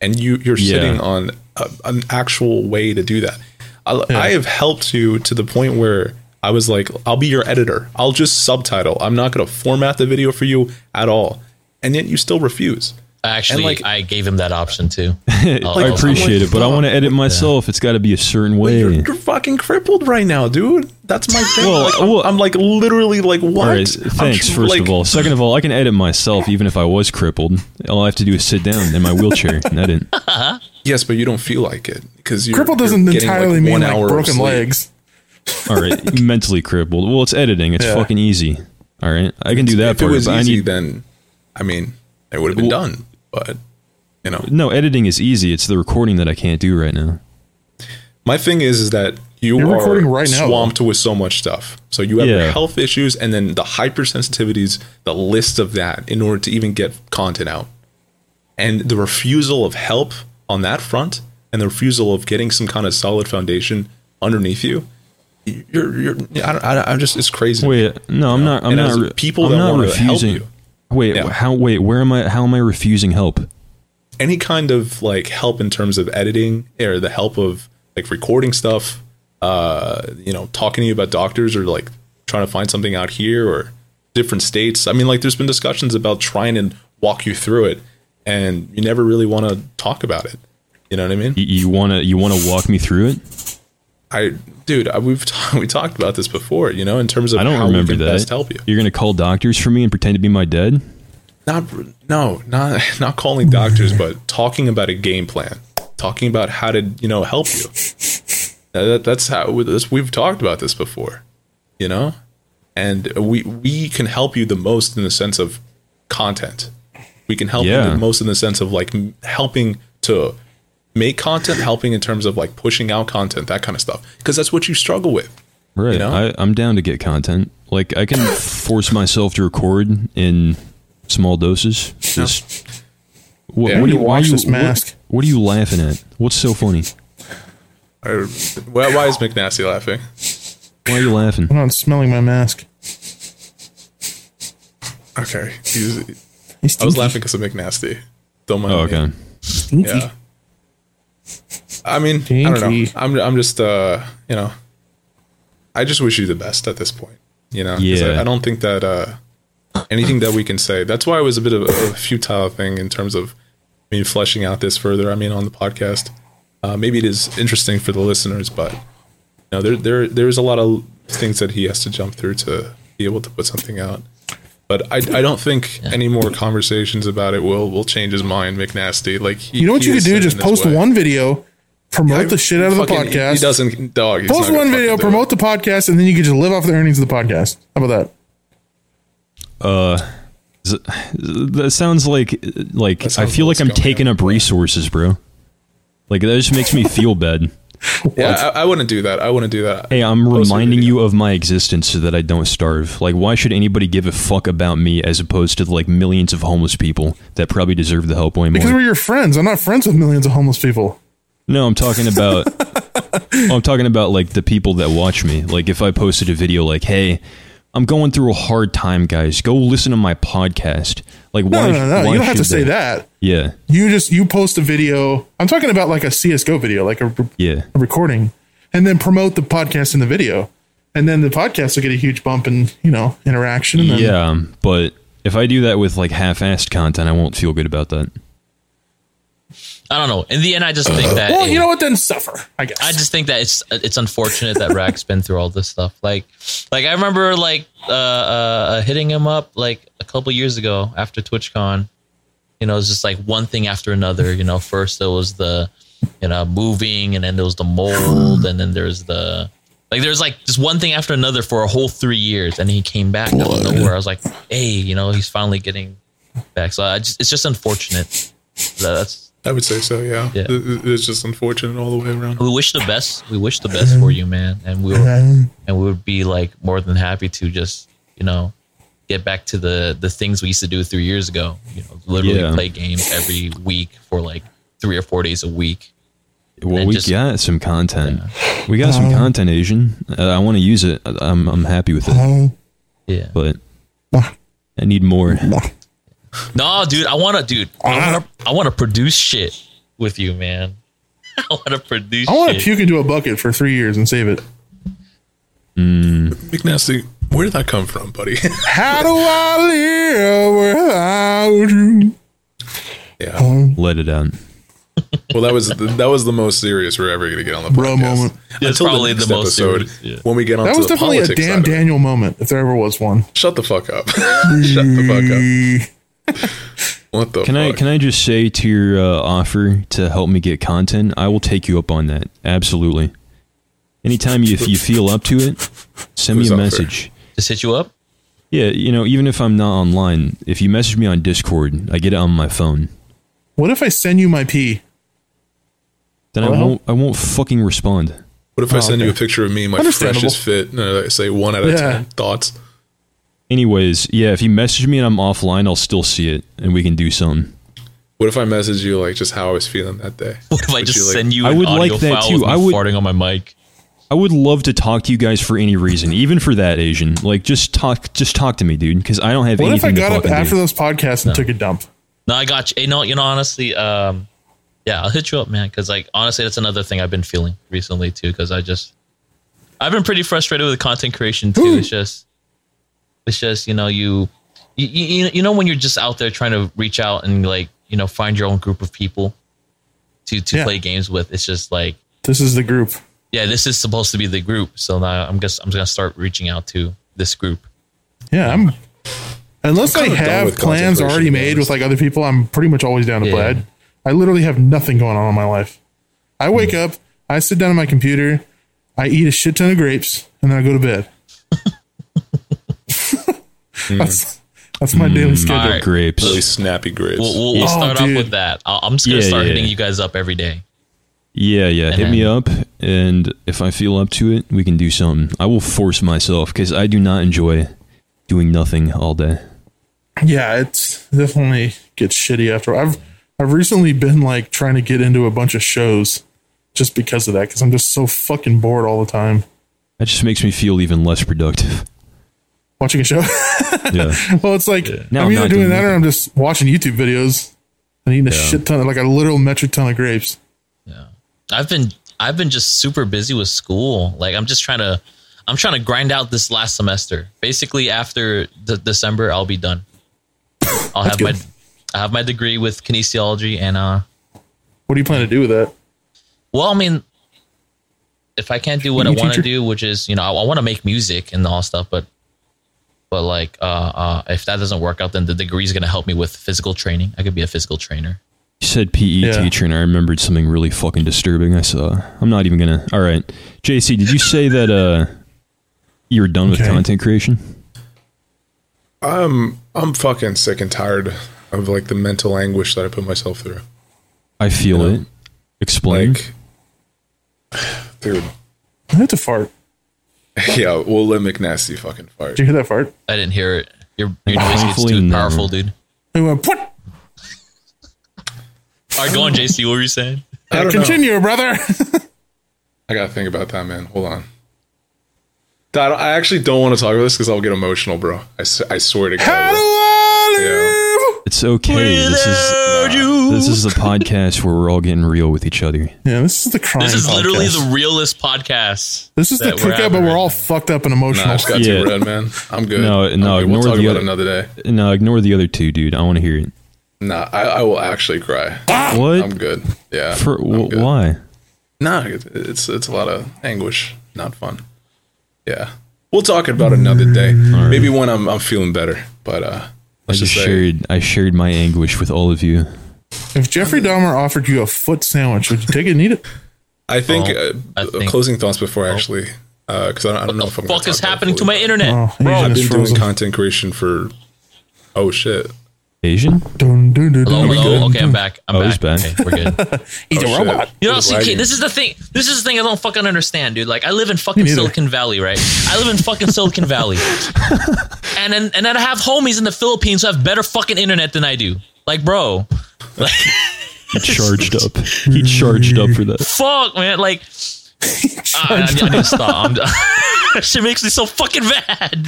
And you you're Yeah. sitting on a, an actual way to do that. I, I have helped you to the point where I was like, I'll be your editor. I'll just subtitle. I'm not going to format the video for you at all. And yet you still refuse. Actually, like- I gave him that option too. I I'll- appreciate like, it, but I want to edit myself. It's got to be a certain way. You're, you're fucking crippled right now, dude. That's my thing. Well, Like, I'm, well- I'm like literally like what? All right, I'm thanks. tr- First like- of all, second of all, I can edit myself even if I was crippled. All I have to do is sit down in my wheelchair and edit. Uh-huh. Yes, but you don't feel like it because you're Cripple doesn't you're getting, like, entirely mean one like hour of broken sleep. legs. All right, mentally crippled. Well, it's editing. It's Yeah. fucking easy. All right, I can do that If it part. was but I easy, need then I mean, it would have been Well- done. But you know, no editing is easy. It's the recording that I can't do right now. my thing is, is that you You're are recording right now, swamped with so much stuff. So you have Yeah. health issues, and then the hypersensitivities, the list of that, in order to even get content out, and the refusal of help on that front, and the refusal of getting some kind of solid foundation underneath you. You're, you're, I don't, I, I'm just, it's crazy. Wait, no, I'm not. I'm And not. re- people I'm that not refusing. you. Wait, Yeah. how? Wait, where am I? How am I refusing help? any kind of like help in terms of editing or the help of like recording stuff uh you know talking to you about doctors or like trying to find something out here or different states i mean like there's been discussions about trying to walk you through it and you never really want to talk about it you know what i mean You, you wanna you wanna walk me through it? I dude I, we've t- we talked about this before you know in terms of I don't how remember that. best help you. You're gonna call doctors for me and pretend to be my dad? not no not not calling doctors but talking about a game plan. Talking about how to you know help you. That, that's how this, we've talked about this before you know? And we we can help you the most in the sense of content. We can help you the most in the sense of like helping to make content helping in terms of like pushing out content that kind of stuff because that's what you struggle with Right. You know? I, I'm down to get content. Like I can force myself to record in small doses. Just what, Yeah. what do you, You why wash you this mask. What, what are you laughing at? What's so funny? I, why, why is mcnasty laughing Why are you laughing? I'm not smelling my mask. okay He's, He's i was laughing because of mcnasty don't mind Oh, me. okay. Stinky. Yeah. I mean, I don't know. I'm I'm just uh, you know, I just wish you the best at this point. You know, 'Cause Yeah. I, I don't think that uh, anything that we can say. That's why it was a bit of a, a futile thing in terms of I mean fleshing out this further. I mean, on the podcast, uh, maybe it is interesting for the listeners, but you know, there there there's a lot of things that he has to jump through to be able to put something out. But I, I don't think any more conversations about it will will change his mind, McNasty. Like he, You know what you could do? Just post way. one video, promote the shit out of the podcast. He doesn't, dog. he's post one video, fucking do promote the podcast, and then you can just live off the earnings of the podcast. How about that? Uh, Z- That sounds like like I feel like I'm taking on. up resources, bro. Like that just makes me feel bad. Yeah, I, I wouldn't do that. I wouldn't do that. Hey, I'm Post reminding you of my existence so that I don't starve. Like, why should anybody give a fuck about me as opposed to like millions of homeless people that probably deserve the help way Because we're your friends. I'm not friends with millions of homeless people. No, I'm talking about. I'm talking about like the people that watch me. Like, if I posted a video like, "Hey, I'm going through a hard time, guys. Go listen to my podcast." Like, No, why? no, no. You don't have to say they? that. Yeah, You just you post a video. I'm talking about like a CS:GO video, like a, yeah. a recording, and then promote the podcast in the video, and then the podcast will get a huge bump in you know interaction. And then, Yeah, but if I do that with like half-assed content, I won't feel good about that. I don't know. In the end, I just think that. Well, it- you know what? Then suffer. I guess. I just think that it's it's unfortunate that Racc's been through all this stuff. Like, like I remember like uh, uh hitting him up like a couple years ago after TwitchCon. You know, it's just like one thing after another. You know, first there was the you know moving, and then there was the mold, and then there's the like there's like just one thing after another for a whole three years, and he came back out of nowhere. I was like, hey, you know, he's finally getting back. So I just it's just unfortunate. That- That's I would say so. Yeah. Yeah. It- it- It's just unfortunate all the way around. we wish the best. We wish the best for you, man, and we were, uh-huh. and we would be like more than happy to just you know get back to the the things we used to do three years ago. You know, literally Yeah. play games every week for like three or four days a week. Well, we just- got some content. We got some uh-huh. content, Asian. Uh, I want to use it. I'm I'm happy with it, uh-huh. Yeah. but I need more. No, dude, I want to, dude, I want to, I want to produce shit with you, man. I want to produce. Shit. I want to puke into a bucket for three years and save it. McNasty, where did that come from, buddy? How do I live without you? yeah. Um, Let it out. Well, that was the, that was the most serious we're ever going to get on the Bro moment. That's Until probably next the most serious, yeah. when we get on the phone, That was the definitely a damn side of it. Daniel moment, if there ever was one. Shut the fuck up. Shut the fuck up. What the Can I can I just say to your uh, offer to help me get content, I will take you up on that. Absolutely. Anytime you, if you feel up to it, send me a message. Just hit you up. Yeah, you know, even if I'm not online, if you message me on Discord, I get it on my phone. What if I send you my pee? Then I won't I won't fucking respond. What if I Oh, send you a picture of me in my Understandable. freshest fit? And I say one out of Yeah. ten thoughts. Anyways, yeah, if you message me and I'm offline, I'll still see it and we can do something. What if I message you like just how I was feeling that day? What if I Would just you, like- send you I would audio like that file too. with I would- farting on my mic? I would love to talk to you guys for any reason, even for that Asian. Like just talk just talk to me, dude, cuz I don't have What if I got up after do. those podcasts and took a dump? No, I got you. Hey, no, you know, honestly, um, yeah, I'll hit you up, man. Because like, honestly, that's another thing I've been feeling recently too. Because I just, I've been pretty frustrated with content creation too. It's just, it's just you know you, you, you, you know when you're just out there trying to reach out and like you know find your own group of people to to Yeah. play games with. It's just like, This is the group. yeah, this is supposed to be the group. So now I'm just I'm gonna start reaching out to this group. Yeah, I'm. Unless I'm I have with plans already made honest. with like other people, I'm pretty much always down to Yeah. play. I, I literally have nothing going on in my life. I wake Hmm. up, I sit down at my computer, I eat a shit ton of grapes, and then I go to bed. That's that's my daily mm, schedule. Alright. Really snappy grapes. We'll, we'll, we'll Oh, start off with that. I'll, I'm just gonna Yeah, start yeah, hitting yeah. you guys up every day. Yeah, yeah. Hit And me up, and if I feel up to it, we can do something. I will force myself because I do not enjoy doing nothing all day. Yeah, it's definitely gets shitty after. I've I've recently been like trying to get into a bunch of shows just because of that because I'm just so fucking bored all the time That just makes me feel even less productive. Watching a show. Yeah, well, it's like No, I'm I'm either doing doing that or. I'm just watching YouTube videos and eating a shit ton of like a literal metric ton of grapes. Yeah. I've been I've been just super busy with school. Like I'm just trying to I'm trying to grind out this last semester. Basically after the December I'll be done. I'll have my. I have my degree with kinesiology and uh What do you plan to do with that? well I mean if I can't do what I want to do, which is, you know, I, I want to make music and all stuff, but but like uh uh if that doesn't work out then the degree is going to help me with physical training. I could be a physical trainer. you said PE Yeah. teacher, and I remembered something really fucking disturbing. I saw. I'm not even gonna. All right, JC, did you say that uh you were done with content creation? I'm I'm fucking sick and tired of like the mental anguish that I put myself through. I feel Yeah. it. Explain. Like, dude, I had to fart. yeah, we'll let McNasty fucking fart. Did you hear that fart? I didn't hear it. Your your noise gets too never. powerful, dude. It went, what? All right, go on, JC. What were you saying? I don't know. Continue, brother. I gotta think about that, man. Hold on. Dad, I actually don't want to talk about this because I'll get emotional, bro. I swear to God. How do. I live? It's okay. This is you. this is the podcast where we're all getting real with each other. Yeah, this is the crime. This is literally podcast. the realest podcast. This is the that we're cookout, but having we're all now. fucked up and Nah, I emotional. just got Yeah. too red, man. I'm good. No, I'm no, good. We'll ignore talk the about other- it another day. No, ignore the other two, dude. I want to hear it. Nah, I, I will actually cry. What? I'm good. Yeah. For I'm wh- good. why? Nah, it- it's it's a lot of anguish. Not fun. Yeah. We'll talk about it another day. Maybe when I'm I'm feeling better. But uh I let's just just say shared I shared my anguish with all of you. If Jeffrey Dahmer offered you a foot sandwich, would you take it and eat it? I think, Oh, uh, I uh, think- closing thoughts before actually because I, don't, I don't know if I'm gonna Fuck is about happening to fully. my internet, Oh, bro? I've is been doing frozen. content creation for oh shit. Asian? Dun, dun, dun, Hello, dun, hello. dun, Okay, I'm dun. back. I'm Oh, back. he's back. Okay, we're good. He's a Oh, shit. robot. You know, It's see, okay, lagging. this is the thing. This is the thing I don't fucking understand, dude. Like, I live in fucking. Silicon Valley, right? I live in fucking Silicon Valley, and then and then I have homies in the Philippines who have better fucking internet than I do. Like, bro, like, He charged up. He charged up for that. fuck, man. Like, ah, I, I, need to stop. I'm, shit makes me so fucking mad.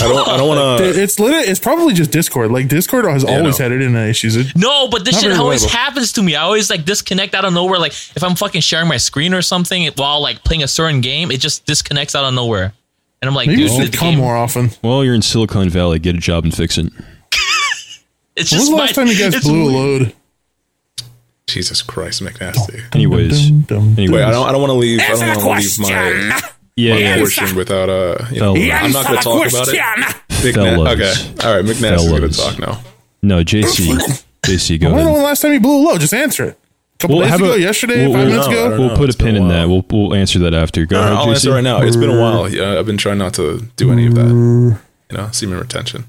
I don't I don't want to It's literally, it's probably just Discord. Like Discord has always no. had internet issues. It, No, but this shit always reliable. happens to me. I always like disconnect out of nowhere. Like if I'm fucking sharing my screen or something while like playing a certain game, it just disconnects out of nowhere. And I'm like, maybe dude, you should come game- more often. Well, you're in Silicon Valley. Get a job and fix it. it's When was just the my, last time you guys blew a weird. load? Jesus Christ, McNasty. Anyways. Wait, I don't I don't want to leave I don't want to leave my, yeah, my yeah. portion without uh. You know, I'm not going to talk about it. Big Fellas. okay. All right, McNasty's going to talk now. No, JC. JC, go I don't know when the last time you blew a load. Just answer it. A couple Well, days how ago, about- yesterday, we'll- five we'll- minutes no, ago. We'll know. put a pin a in that. We'll we'll answer that after. Go No, ahead, I'll JC. answer right now. It's been a while. Yeah, I've been trying not to do any of that. You know, semen retention.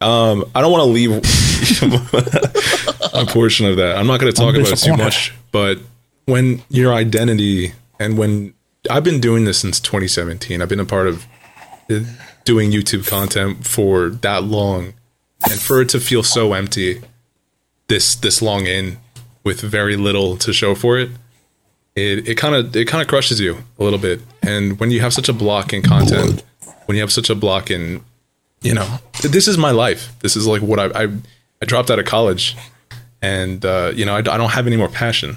Um, I don't want to leave a portion of that. I'm not going to talk about it too much. But when your identity and when I've been doing this since 2017, I've been a part of uh, doing YouTube content for that long, and for it to feel so empty this this long in with very little to show for it it it kind of it kind of crushes you a little bit and when you have such a block in content when you have such a block in you know this is my life this is like what i i, I dropped out of college and uh you know I, I don't have any more passion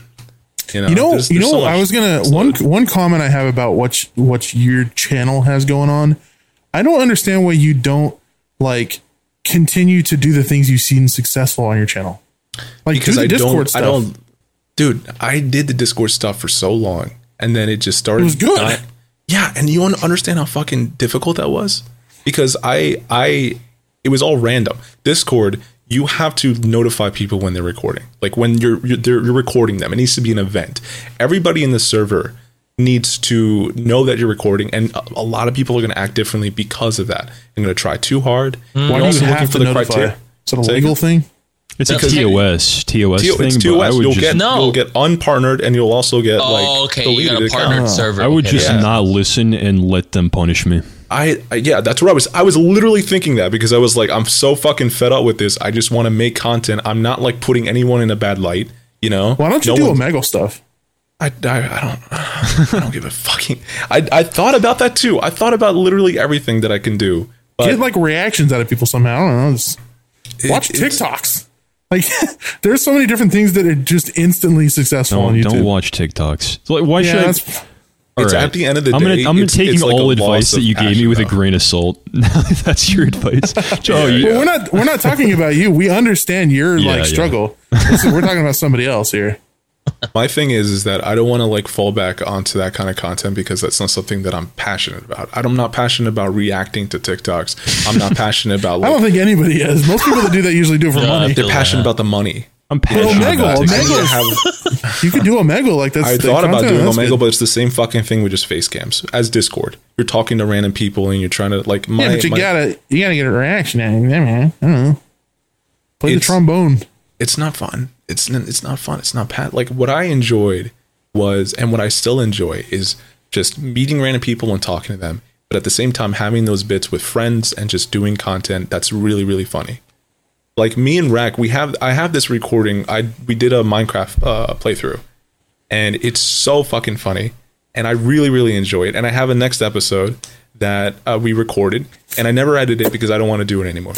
you know You know, there's- you there's know. so I was gonna one one comment I have about what what your channel has going on. I don't understand why you don't like continue to do the things you've seen successful on your channel. Like because do the I Discord don't, stuff. I don't, dude. I did the Discord stuff for so long, and then it just started. It was good. dying. yeah, and you want to understand how fucking difficult that was because I, I, it was all random. Discord, you have to notify people when they're recording. Like when you're you're, they're, you're recording them, it needs to be an event. Everybody in the server needs to know that you're recording, and a, a lot of people are going to act differently because of that. I'm going to try too hard. Mm. Why You're do also you looking have for to the notify? criteria. Is it a legal again? thing? It's a That's- TOS TOS T- thing. it's but TOS. I would You'll just get No. you'll get unpartnered, and you'll also get Oh, like okay. You got a partnered accounts. server. I would Okay. just Yeah. not listen and let them punish me. I, I yeah, that's where I was. I was literally thinking that because I was like, I'm so fucking fed up with this. I just want to make content. I'm not like putting anyone in a bad light. You know? Why don't you No do one- Omegle stuff? I, I, I don't. I don't give a fucking. I, I thought about that too. I thought about literally everything that I can do. But Get like reactions out of people somehow. I don't know. Just watch it's- TikToks. Like there's so many different things that are just instantly successful on Don't, YouTube. don't watch TikToks. So, like, why yeah, should I? That's, All It's right. at the end of the I'm gonna, day, I'm it's- taking it's like all advice that you gave me passion, with a grain of salt. That's your advice. Joe, Yeah, yeah. But we're not we're not talking about you. We understand your Yeah, like struggle. Listen, we're talking about somebody else here. My thing is, is that I don't want to like fall back onto that kind of content because that's not something that I'm passionate about. I'm not passionate about reacting to TikToks. I'm not passionate about I don't think anybody is. Most people that do that usually do it for Yeah, money. they're passionate that. about the money. I'm passionate Omegle, about I TikToks. need to Omegle, have- you could do Omegle like that's. I thought about doing Omegle, good. but it's the same fucking thing with just face cams as Discord. You're talking to random people and you're trying to like my. yeah, but you my- gotta you gotta get a reaction out of them, man. I don't know. Play the trombone. it's not fun. It's it's not fun. It's not pat. Like what I enjoyed was, and what I still enjoy is just meeting random people and talking to them. But at the same time, having those bits with friends and just doing content that's really really funny. Like me and Racc, we have I have this recording. I we did a Minecraft uh, playthrough, and it's so fucking funny, and I really really enjoy it. And I have a next episode that uh, we recorded, and I never edited it because I don't want to do it anymore.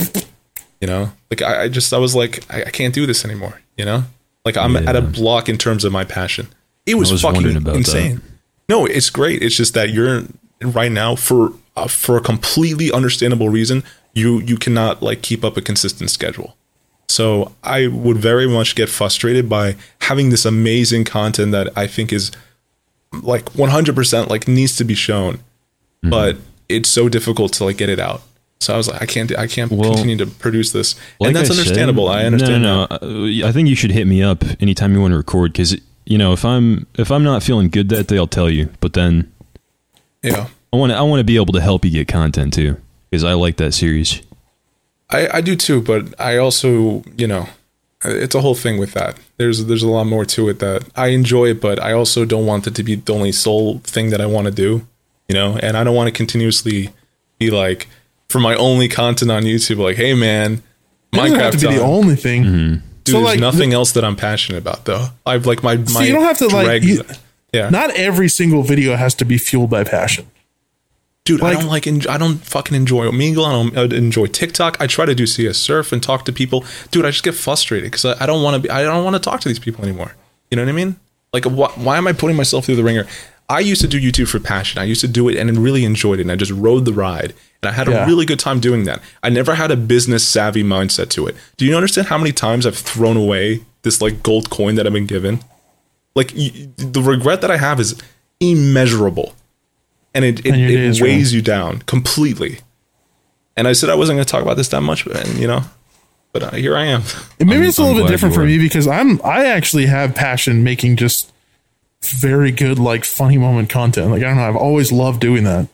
You know? Like i, I just i was like I, I can't do this anymore you know? Like i'm at a block in terms of my passion. It was, was fucking insane. No it's great. It's just that you're right now for uh, for a completely understandable reason you you cannot like keep up a consistent schedule so i would very much get frustrated by having this amazing content that i think is like 100% like needs to be shown Mm-hmm. but it's so difficult to like get it out so i was like i can't i can't Well, continue to produce this Like and that's I said- understandable i understand No, no, no. Uh, I think you should hit me up anytime you want to record because you know if I'm if I'm not feeling good that day, I'll tell you. But then yeah I want to I want to be able to help you get content too because I like that series. I, I do too, but I also, you know, it's a whole thing with that. There's there's a lot more to it that I enjoy it, but I also don't want it to be the only sole thing that I want to do, you know. And I don't want to continuously be like for my only content on YouTube, like, hey man, It doesn't have to Minecraft be the only thing. Mm-hmm. Dude, so, there's like, nothing else that I'm passionate about though. I've like my my you don't have to, like, you- yeah. Not every single video has to be fueled by passion. Dude, I don't like. en- I don't fucking enjoy Omegle. I don't uh, enjoy TikTok. I try to do CS Surf and talk to people. Dude, I just get frustrated because I, I don't want to be. I don't want to talk to these people anymore. You know what I mean? Like, wh- why am I putting myself through the ringer? I used to do YouTube for passion. I used to do it and really enjoyed it. And I just rode the ride. And I had a Yeah. really good time doing that. I never had a business savvy mindset to it. Do you understand how many times I've thrown away this like gold coin that I've been given? Like y- the regret that I have is immeasurable, and it it, And your day it is weighs you down completely. And I said I wasn't going to talk about this that much, but you know, but uh, here I am. And maybe I'm- it's a I'm little bit different for are. me because I'm I actually have passion making just very good like funny moment content. Like I don't know, I've always loved doing that.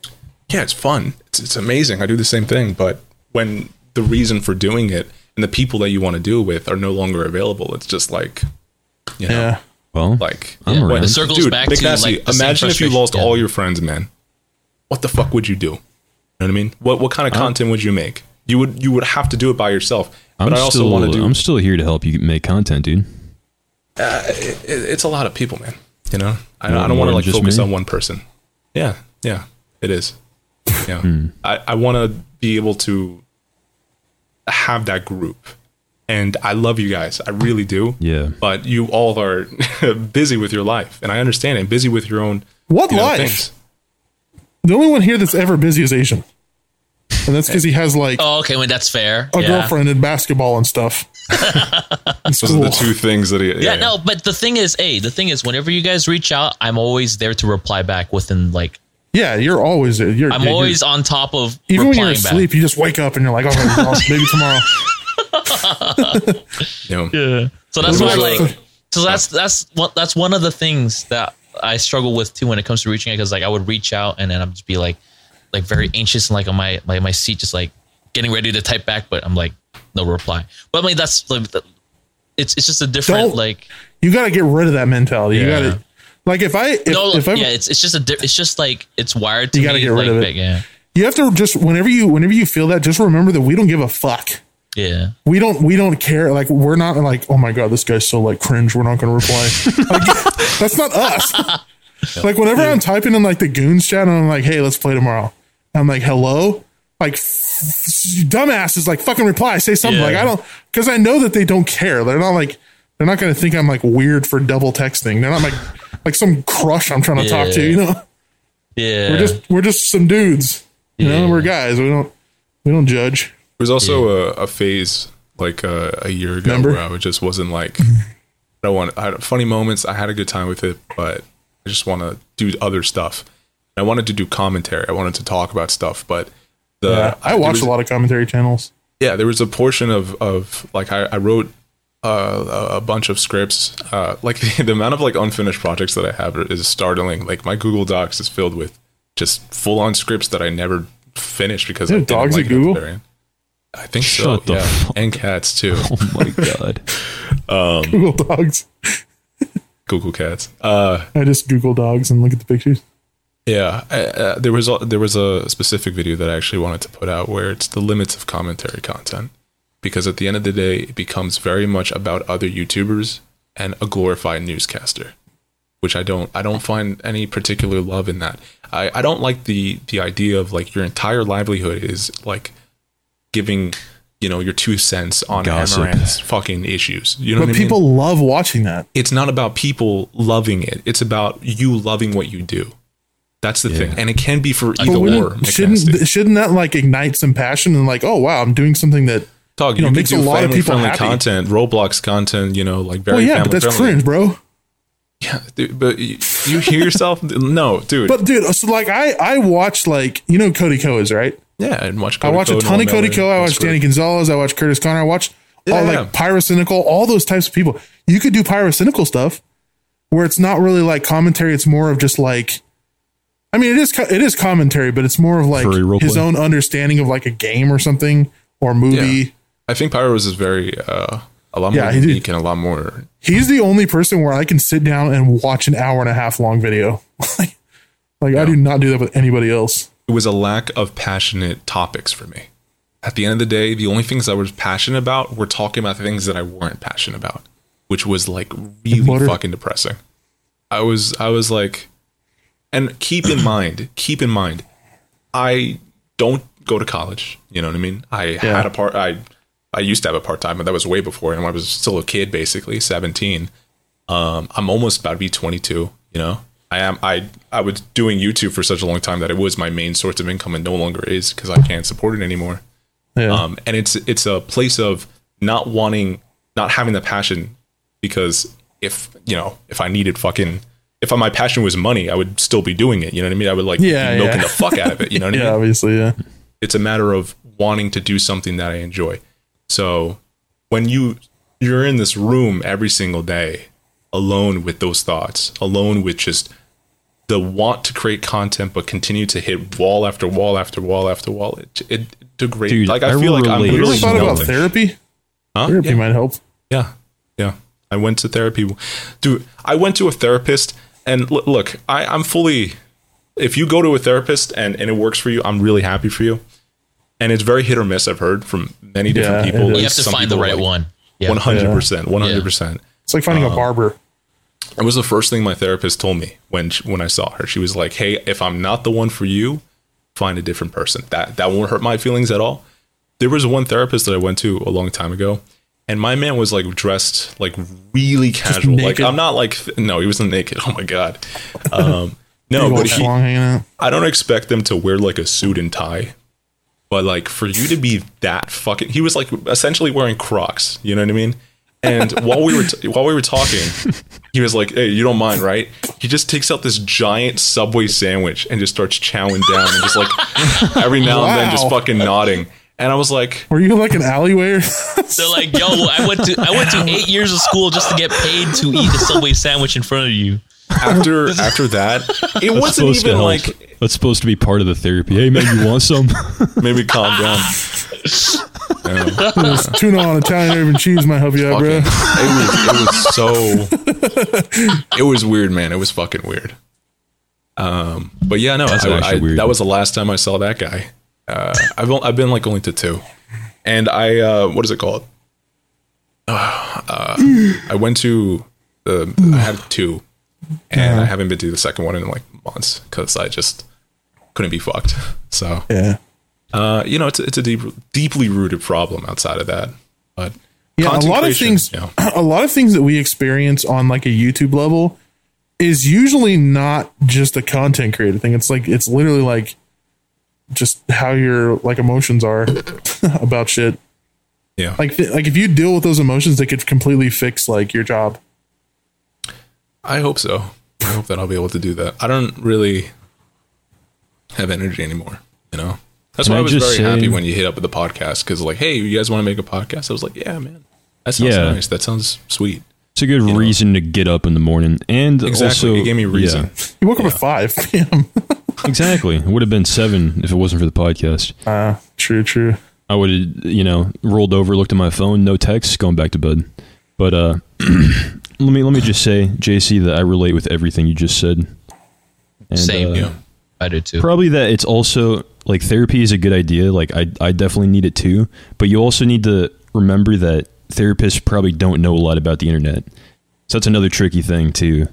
yeah, it's fun. It's, it's amazing. I do the same thing, but when the reason for doing it and the people that you want to do it with are no longer available, it's just like, you know, Yeah. Well, like I'm Yeah, around. it circles dude, back Nick to Nasty, like the imagine if you lost Yeah. all your friends, man. What the fuck would you do? You know what I mean? What what kind of content would you make? You would you would have to do it by yourself. I'm But I also still, want to do. I'm still here to help you make content, dude. it, it's a lot of people, man. You know, I, I don't want to like focus me? on one person. Yeah, yeah, it is. Yeah, Hmm. I, I want to be able to have that group, and I love you guys. I really do. Yeah. But you all are busy with your life, and I understand. And busy with your own What you know, life? things. The only one here that's ever busy is Asian. And that's because he has like Oh, okay. When that's fair. a yeah. girlfriend and basketball and stuff. It's Those are the two things that he. Yeah, no, but the thing is, hey, the thing is, whenever you guys reach out, I'm always there to reply back within like Yeah, you're always you're I'm you're- always on top of even when you're replying asleep, you just wake up and you're like, oh, okay, well, maybe tomorrow. You know, back. Yeah. So that's why like so that's that's what that's one of the things that I struggle with too when it comes to reaching out because like I would reach out and then I'm just be like like very anxious and like on my like my seat just like getting ready to type back, but I'm like no reply. But I mean that's like it's it's just a different Don't- like You got to get rid of that mentality. You got to like if I if, no if I'm yeah it's it's just a di- it's just like it's wired to You gotta me, get rid like, of it. big, yeah you have to just whenever you whenever you feel that, just remember that we don't give a fuck. Yeah We don't we don't care. Like we're not like oh my god, this guy's so like cringe. We're not going to reply. like, that's not us. Like whenever I'm typing in like the goons chat and I'm like, hey, let's play tomorrow. I'm like, hello. Like dumbasses, like fucking reply, say something. Yeah. Like I don't because I know that they don't care. They're not like they're not going to think I'm like weird for double texting. They're not like like some crush I'm trying to talk to. Yeah. You know, yeah we're just we're just some dudes. You know, we're guys. We don't we don't judge. There was also a, a phase like uh, a year ago Remember? where I just wasn't like I don't want. I had funny moments. I had a good time with it, but I just want to do other stuff. I wanted to do commentary. I wanted to talk about stuff, but the Yeah, I watched was- a lot of commentary channels. Yeah, there was a portion of of like I, I wrote uh, a- bunch of scripts. Uh, like the, the amount of like unfinished projects that I have is startling. Like my Google Docs is filled with just full on scripts that I never finished because I dogs like at Google? Very end. I think Shut so. the Yeah, fuck- and cats too. Oh my god. um, Google dogs. Google cats. Uh, I just Google dogs and look at the pictures. yeah, uh, uh, there was a, there was a specific video that I actually wanted to put out where it's the limits of commentary content, because at the end of the day, it becomes very much about other YouTubers and a glorified newscaster, which I don't I don't find any particular love in that. I, I don't like the the idea of like your entire livelihood is like giving you know your two cents on Gossip. Amouranth's fucking issues. You know But what I mean? people love watching that. it's not about people loving it. It's about you loving what you do. That's the thing, and it can be for either or. shouldn't shouldn't that like ignite some passion and like, oh wow, I'm doing something that Dog, you know, could makes a do lot of people family-friendly happy. content, Roblox content. You know, like very well, yeah, family but that's friendly. cringe, bro. Yeah, dude, but you, you hear yourself? no, dude. But dude, so like I I watch like you know Cody Ko is right. Yeah, and watch. I Cody watch a ton of Cody Ko. I watch Danny. Gonzalez. I watch Curtis Connor. I watch all Yeah. like pyrocynical, all those types of people. You could do pyrocynical stuff where it's not really like commentary. It's more of just like, I mean, it is it is commentary, but it's more of like his own understanding of like a game or something or movie. Yeah. I think Pyros is very uh, a lot more Yeah, did. unique and a lot more. He's the only person where I can sit down and watch an hour and a half long video. like, like I do not do that with anybody else. It was a lack of passionate topics for me. At the end of the day, the only things I was passionate about were talking about things that I weren't passionate about, which was like really fucking depressing. I was I was like and keep in mind, keep in mind, I don't go to college. You know what I mean? I had a part I I used to have a part time, but that was way before and I was still a kid basically, 17. Um I'm almost about to be 22, you know? I am I I was doing YouTube for such a long time that it was my main source of income and no longer is because I can't support it anymore. Yeah. Um, and it's it's a place of not wanting, not having the passion, because if you know, if I needed fucking, if my passion was money, I would still be doing it. You know what I mean? I would like Yeah, be milking yeah. the fuck out of it. You know what I mean? yeah, obviously, yeah. It's a matter of wanting to do something that I enjoy. So when you you're in this room every single day alone with those thoughts, alone with just the want to create content but continue to hit wall after wall after wall after wall. It it degrades. Dude, like I, I feel like I'm relate You ever literally thought about therapy? Huh? Therapy Yeah. might help. Yeah, yeah. I went to therapy. Dude, I went to a therapist, and l- look, I, I'm fully. If you go to a therapist and, and it works for you, I'm really happy for you. And it's very hit or miss. I've heard from many different Yeah, people. it is. Like, You have to some find the right like one. Yeah. 100%. 100%. It's like finding Um, a barber. It was the first thing my therapist told me when she, when I saw her. She was like, "Hey, if I'm not the one for you, find a different person. That that won't hurt my feelings at all." There was one therapist that I went to a long time ago, and my man was like dressed like really casual. Like? I'm not like no, he wasn't naked. Oh my god. Um, no, but he, schlong hanging out. I don't expect them to wear like a suit and tie. But like for you to be that fucking, he was like essentially wearing Crocs. You know what I mean? And while we were t- while we were talking, he was like, "Hey, you don't mind, right?" He just takes out this giant Subway sandwich and just starts chowing down and just like every now and then just fucking nodding. And I was like, Were you like an alleyway? or- They're like, yo, I went to I went to eight years of school just to get paid to eat a Subway sandwich in front of you. after after that, it wasn't even like That's supposed to be part of the therapy. Hey man, you want some? maybe calm down. Yeah. This tuna on Italian herb and cheese might help you out, bro. it was it was so it was weird, man. It was fucking weird. Um, but yeah, no, That's I, I- weird. that was the last time I saw that guy. Uh, I've I've been like only to two, and I uh, what is it called? Uh, I went to the I had two, and I haven't been to the second one in like months because I just couldn't be fucked. So Yeah. Uh, you know, it's it's a deep, deeply rooted problem outside of that. But Yeah, a lot of things you know, a lot of things that we experience on like a YouTube level is usually not just a content creator thing. It's like it's literally like just how your like emotions are about shit. yeah, Like th- like if you deal with those emotions, they could completely fix like your job. I hope so. I hope that I'll be able to do that. I don't really have energy anymore. You know, that's why I I was just very say- happy when you hit up with the podcast because like, hey, you guys want to make a podcast? I was like, yeah, man, that sounds Yeah. nice. That sounds sweet. It's a good reason to get up in the morning, and Exactly, also it gave me reason. yeah, You woke up at five p.m. exactly. It would have been seven if it wasn't for the podcast. Ah, true, true. I would have, you know, rolled over, looked at my phone, no text, going back to bed. But uh, let me let me just say, JC, that I relate with everything you just said. And, Same. uh, Yeah. I do too. Probably that it's also like therapy is a good idea. Like I I definitely need it too. But you also need to remember that therapists probably don't know a lot about the internet. So that's another tricky thing too.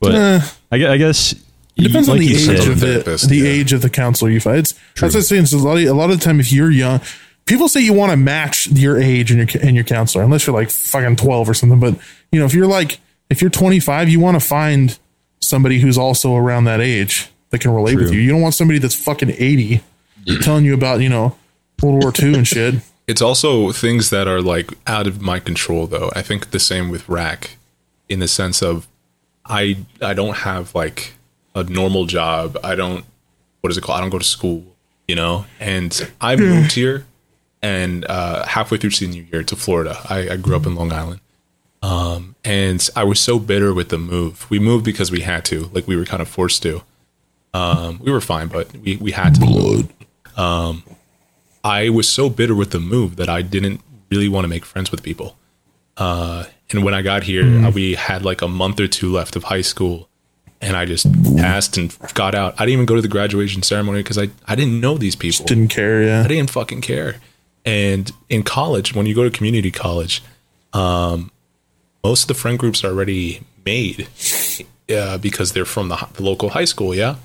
But Eh. I, I guess It depends on like the age said- of the Therapist, the yeah. age of the counselor you find. It's that's what I'm saying. So a lot of, a lot of the time, if you're young, people say you want to match your age and your and your counselor, unless you're like fucking twelve or something. But you know, if you're like if you're 25, you want to find somebody who's also around that age that can relate with you. You don't want somebody that's fucking 80 telling you about you know World War II and shit. It's also things that are like out of my control though. I think the same with Racc in the sense of I I don't have like a normal job. I don't what is it called? I don't go to school, you know? And I moved here and uh halfway through senior year to Florida. I, I grew up in Long Island. Um and I was so bitter with the move. We moved because we had to, like we were kind of forced to. Um we were fine, but we, we had to. Blood. I was so bitter with the move that I didn't really want to make friends with people. Uh, and when I got here, uh, we had like a month or two left of high school, and I just passed and got out. I didn't even go to the graduation ceremony because I, I didn't know these people. Just didn't care. Yeah. I didn't fucking care. And in college, when you go to community college, um, most of the friend groups are already made uh, because they're from the, the local high school, yeah.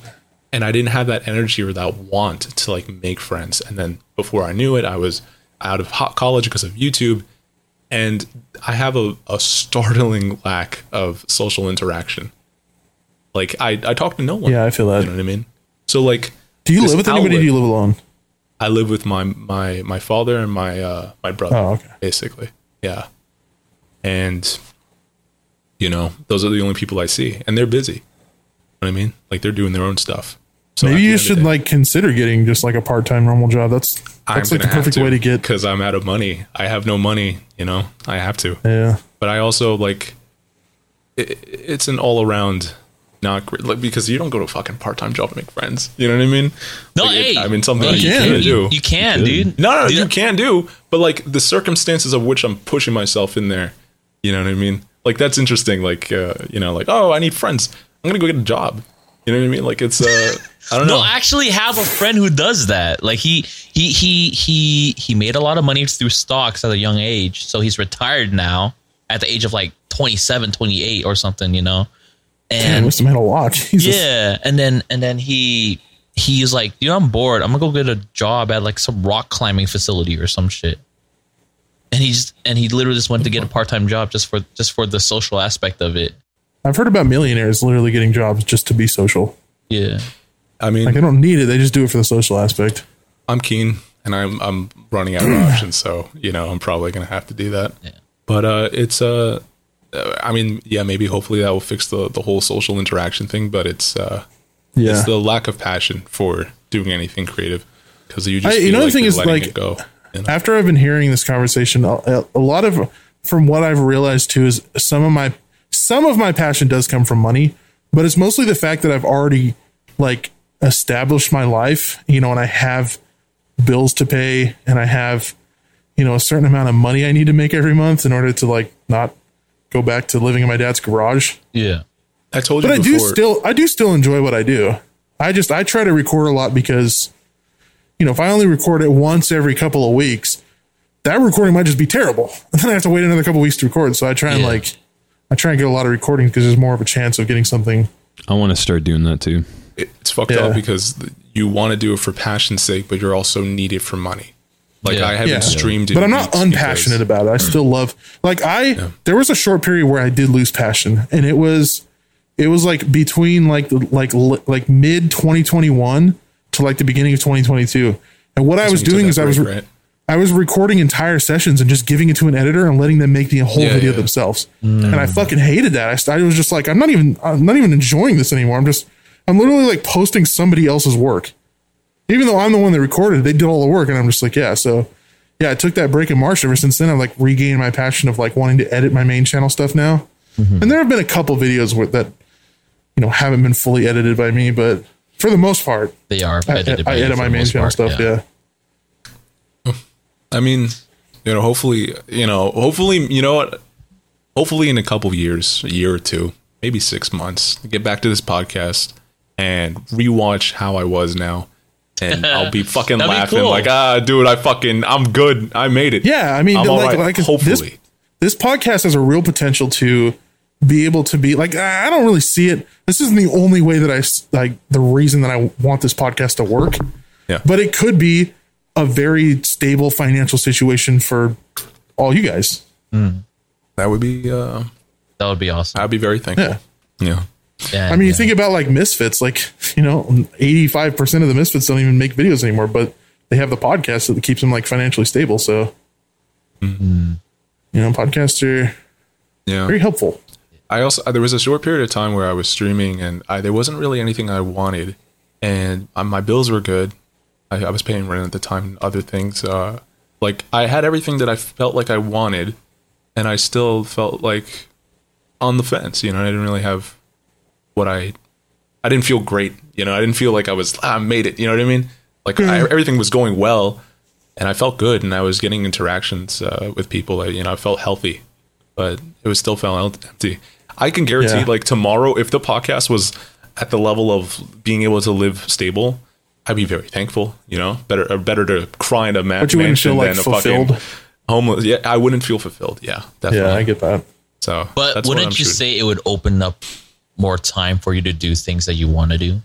And I didn't have that energy or that want to like make friends. And then before I knew it, I was out of hot college because of YouTube, and I have a, a startling lack of social interaction. Like I, I talk to no one. Yeah, I feel that. You know what I mean? So like, Do you live with anybody? Or do you live alone? I live with my my my father and my uh my brother. Oh, okay. Basically, yeah. And you know, those are the only people I see, and they're busy. You know what I mean? Like they're doing their own stuff. So Maybe you should day- like consider getting just like a part time normal job. That's That's like the perfect way to get. because I'm out of money. I have no money. You know, I have to. Yeah. But I also like. It, it's an all around not great, like because you don't go to a fucking part time job to make friends. You know what I mean? No, Like, it- hey, I mean something no, that you you can can. do. You can, dude. No, no, Dude, you can do, but like the circumstances of which I'm pushing myself in there, you know what I mean? Like that's interesting. Like uh, you know, like oh, I need friends. I'm gonna go get a job. You know what I mean? Like it's uh, I don't know. No, I actually have a friend who does that. Like he he he he he made a lot of money through stocks at a young age. So he's retired now at the age of like 27, 28 or something, you know. And must have had a lot. Jesus. yeah, and then and then he he's like, you know, I'm bored. I'm gonna go get a job at like some rock climbing facility or some shit. And he's and he literally just went to get a part time job just for just for the social aspect of it. I've heard about millionaires literally getting jobs just to be social. Yeah. I mean, Like they don't need it; they just do it for the social aspect. I'm keen, and I'm I'm running out of options. So you know, I'm probably gonna have to do that. Yeah. But uh, it's uh, uh, I mean, yeah, maybe hopefully that will fix the the whole social interaction thing. But it's uh, Yeah. it's the lack of passion for doing anything creative because you just I- you feel know the like thing is, like, go. you know? after I've been hearing this conversation, a, a lot of from what I've realized too is some of my some of my passion does come from money, but it's mostly the fact that I've already like established my life, you know, and I have bills to pay and I have you know a certain amount of money I need to make every month in order to like not go back to living in my dad's garage. Yeah. I told you But I do still I do still enjoy what I do. I just I try to record a lot because you know, if I only record it once every couple of weeks, that recording might just be terrible. And then I have to wait another couple of weeks to record. So I try and Yeah. like I try and get a lot of recordings because there's more of a chance of getting something. I want to start doing that too. It's fucked Yeah. up because you want to do it for passion's sake, but you're also needed for money. Like Yeah. I haven't Yeah. streamed, in But I'm not unpassionate because- about it. I still love like I there was a short period where I did lose passion and it was it was like between like the like like mid 2021 to like the beginning of 2022. And what I was when you took doing that is I was right? I was recording entire sessions and just giving it to an editor and letting them make the whole Yeah, video yeah. themselves. Mm. And I fucking hated that. I, I was just like, I'm not even, I'm not even enjoying this anymore. I'm just, I'm literally like posting somebody else's work, even though I'm the one that recorded. They did all the work, and I'm just like, yeah. So, yeah, I took that break in March. Ever since then, I've like regained my passion of like wanting to edit my main channel stuff now. Mm-hmm. And there have been a couple videos with that, you know, haven't been fully edited by me, but for the most part, They are I, edited I by you edit my main most channel part, stuff. yeah. I mean, you know, hopefully, you know, hopefully, you know what? Hopefully, in a couple of years, a year or two, maybe six months, get back to this podcast and rewatch how I was now, and I'll be fucking That'd be laughing cool. like, ah, dude, I fucking, I'm good, I made it. Yeah, I mean, I'm like, all right. like this, hopefully. this podcast has a real potential to be able to be like I don't really see it. This isn't the only way that I like the reason that I want this podcast to work. Yeah. But it could be a very stable financial situation for all you guys. that would be, uh, That would be awesome. I'd be very thankful. Yeah. Yeah. Yeah, I mean, you think about like Misfits, like, you know, 85% of the Misfits don't even make videos anymore, but they have the podcast that keeps them like financially stable. So, Mm-hmm. you know, podcasts are Yeah. very helpful. I also there was a short period of time where I was streaming and I there wasn't really anything I wanted, and uh, my bills were good. I, I was paying rent at the time, and other things. Uh, like I had everything that I felt like I wanted, and I still felt like on the fence. You know, I didn't really have what I. I didn't feel great. You know, I didn't feel like I was. Ah, I made it. You know what I mean? Like I, everything was going well, and I felt good, and I was getting interactions uh, with people. That, you know, I felt healthy but it was still felt empty. I can guarantee, Yeah. like tomorrow, if the podcast was at the level of being able to live stable, I'd be very thankful. You know, better or better to cry in a ma- But you wouldn't mansion feel, like, than a fulfilled? fucking homeless. Yeah, I wouldn't feel fulfilled. Yeah, definitely. Yeah, I get that. so. But what wouldn't you shooting. say it would open up more time for you to do things that you want to do?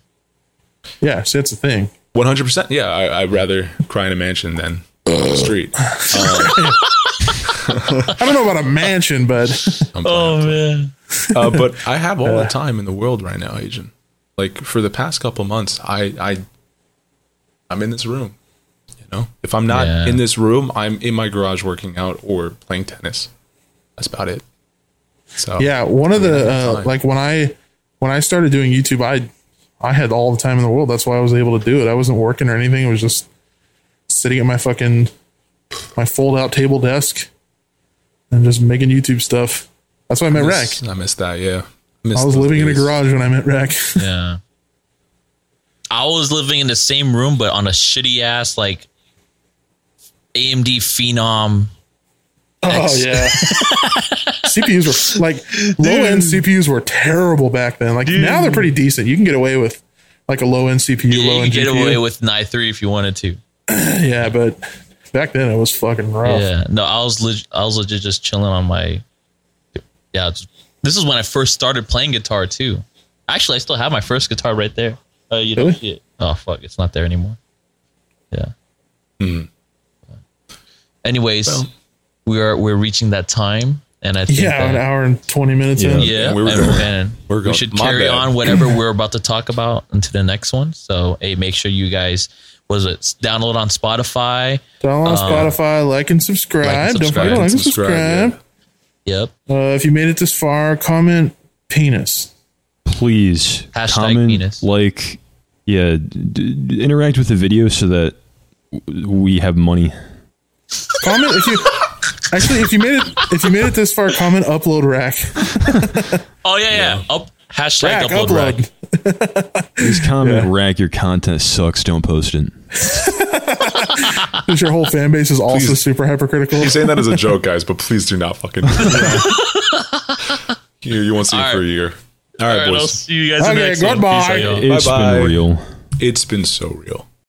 Yeah, see, that's the thing. One hundred percent. Yeah, I, I'd rather cry in a mansion than the street. Um, I don't know about a mansion, but I'm man. uh, but I have all the time in the world right now, Agent. Like for the past couple months, I I I'm in this room. You know, if I'm not Yeah. in this room, I'm in my garage working out or playing tennis. That's about it. So yeah, one of the uh, like when I when I started doing YouTube, I I had all the time in the world. That's why I was able to do it. I wasn't working or anything. It was just sitting at my fucking my fold out table desk and just making YouTube stuff. That's why I met Racc. Miss- I missed that. Yeah, I was living in a garage when I met Racc. Yeah. I was living in the same room, but on a shitty ass like AMD Phenom. Oh yeah. CPUs were like low end CPUs were terrible back then. Like now they're pretty decent. You can get away with like a low end CPU, You low could end get GPU. away with an i3 if you wanted to. yeah, but back then it was fucking rough. Yeah. No, I was leg- I was legit just chilling on my. Yeah, it's- this is when I first started playing guitar too. Actually, I still have my first guitar right there. Uh, you don't Really? see it. Oh fuck, it's not there anymore. Yeah. Hmm. Anyways, Well. We are we're reaching that time, and I think Yeah, that- an hour and twenty minutes in. Yeah, we were and, going- and we're we should carry bad. on whatever we're about to talk about into the next one. So, hey, make sure you guys was it download on Spotify. Download on Spotify, like and subscribe. Like and Don't forget to subscribe. like and Subscribe, subscribe. Yep, Uh, if you made it this far, comment penis. Please Hashtag comment, penis. like, yeah, d- d- interact with the video so that w- we have money. Comment if you actually if you made it if you made it this far, comment upload Racc. Oh yeah, yeah. Up hashtag Racc upload, upload. Racc. Please comment, Yeah. Racc your content sucks. Don't post it. Because your whole fan base is also Please. super hypercritical. He's saying that as a joke, guys, but please do not fucking. do you, you won't see All it for a right. year. All right, All right, I'll boys. see you guys in the Okay, next one. Peace goodbye. out, y'all. It's Bye-bye. been real. It's been so real.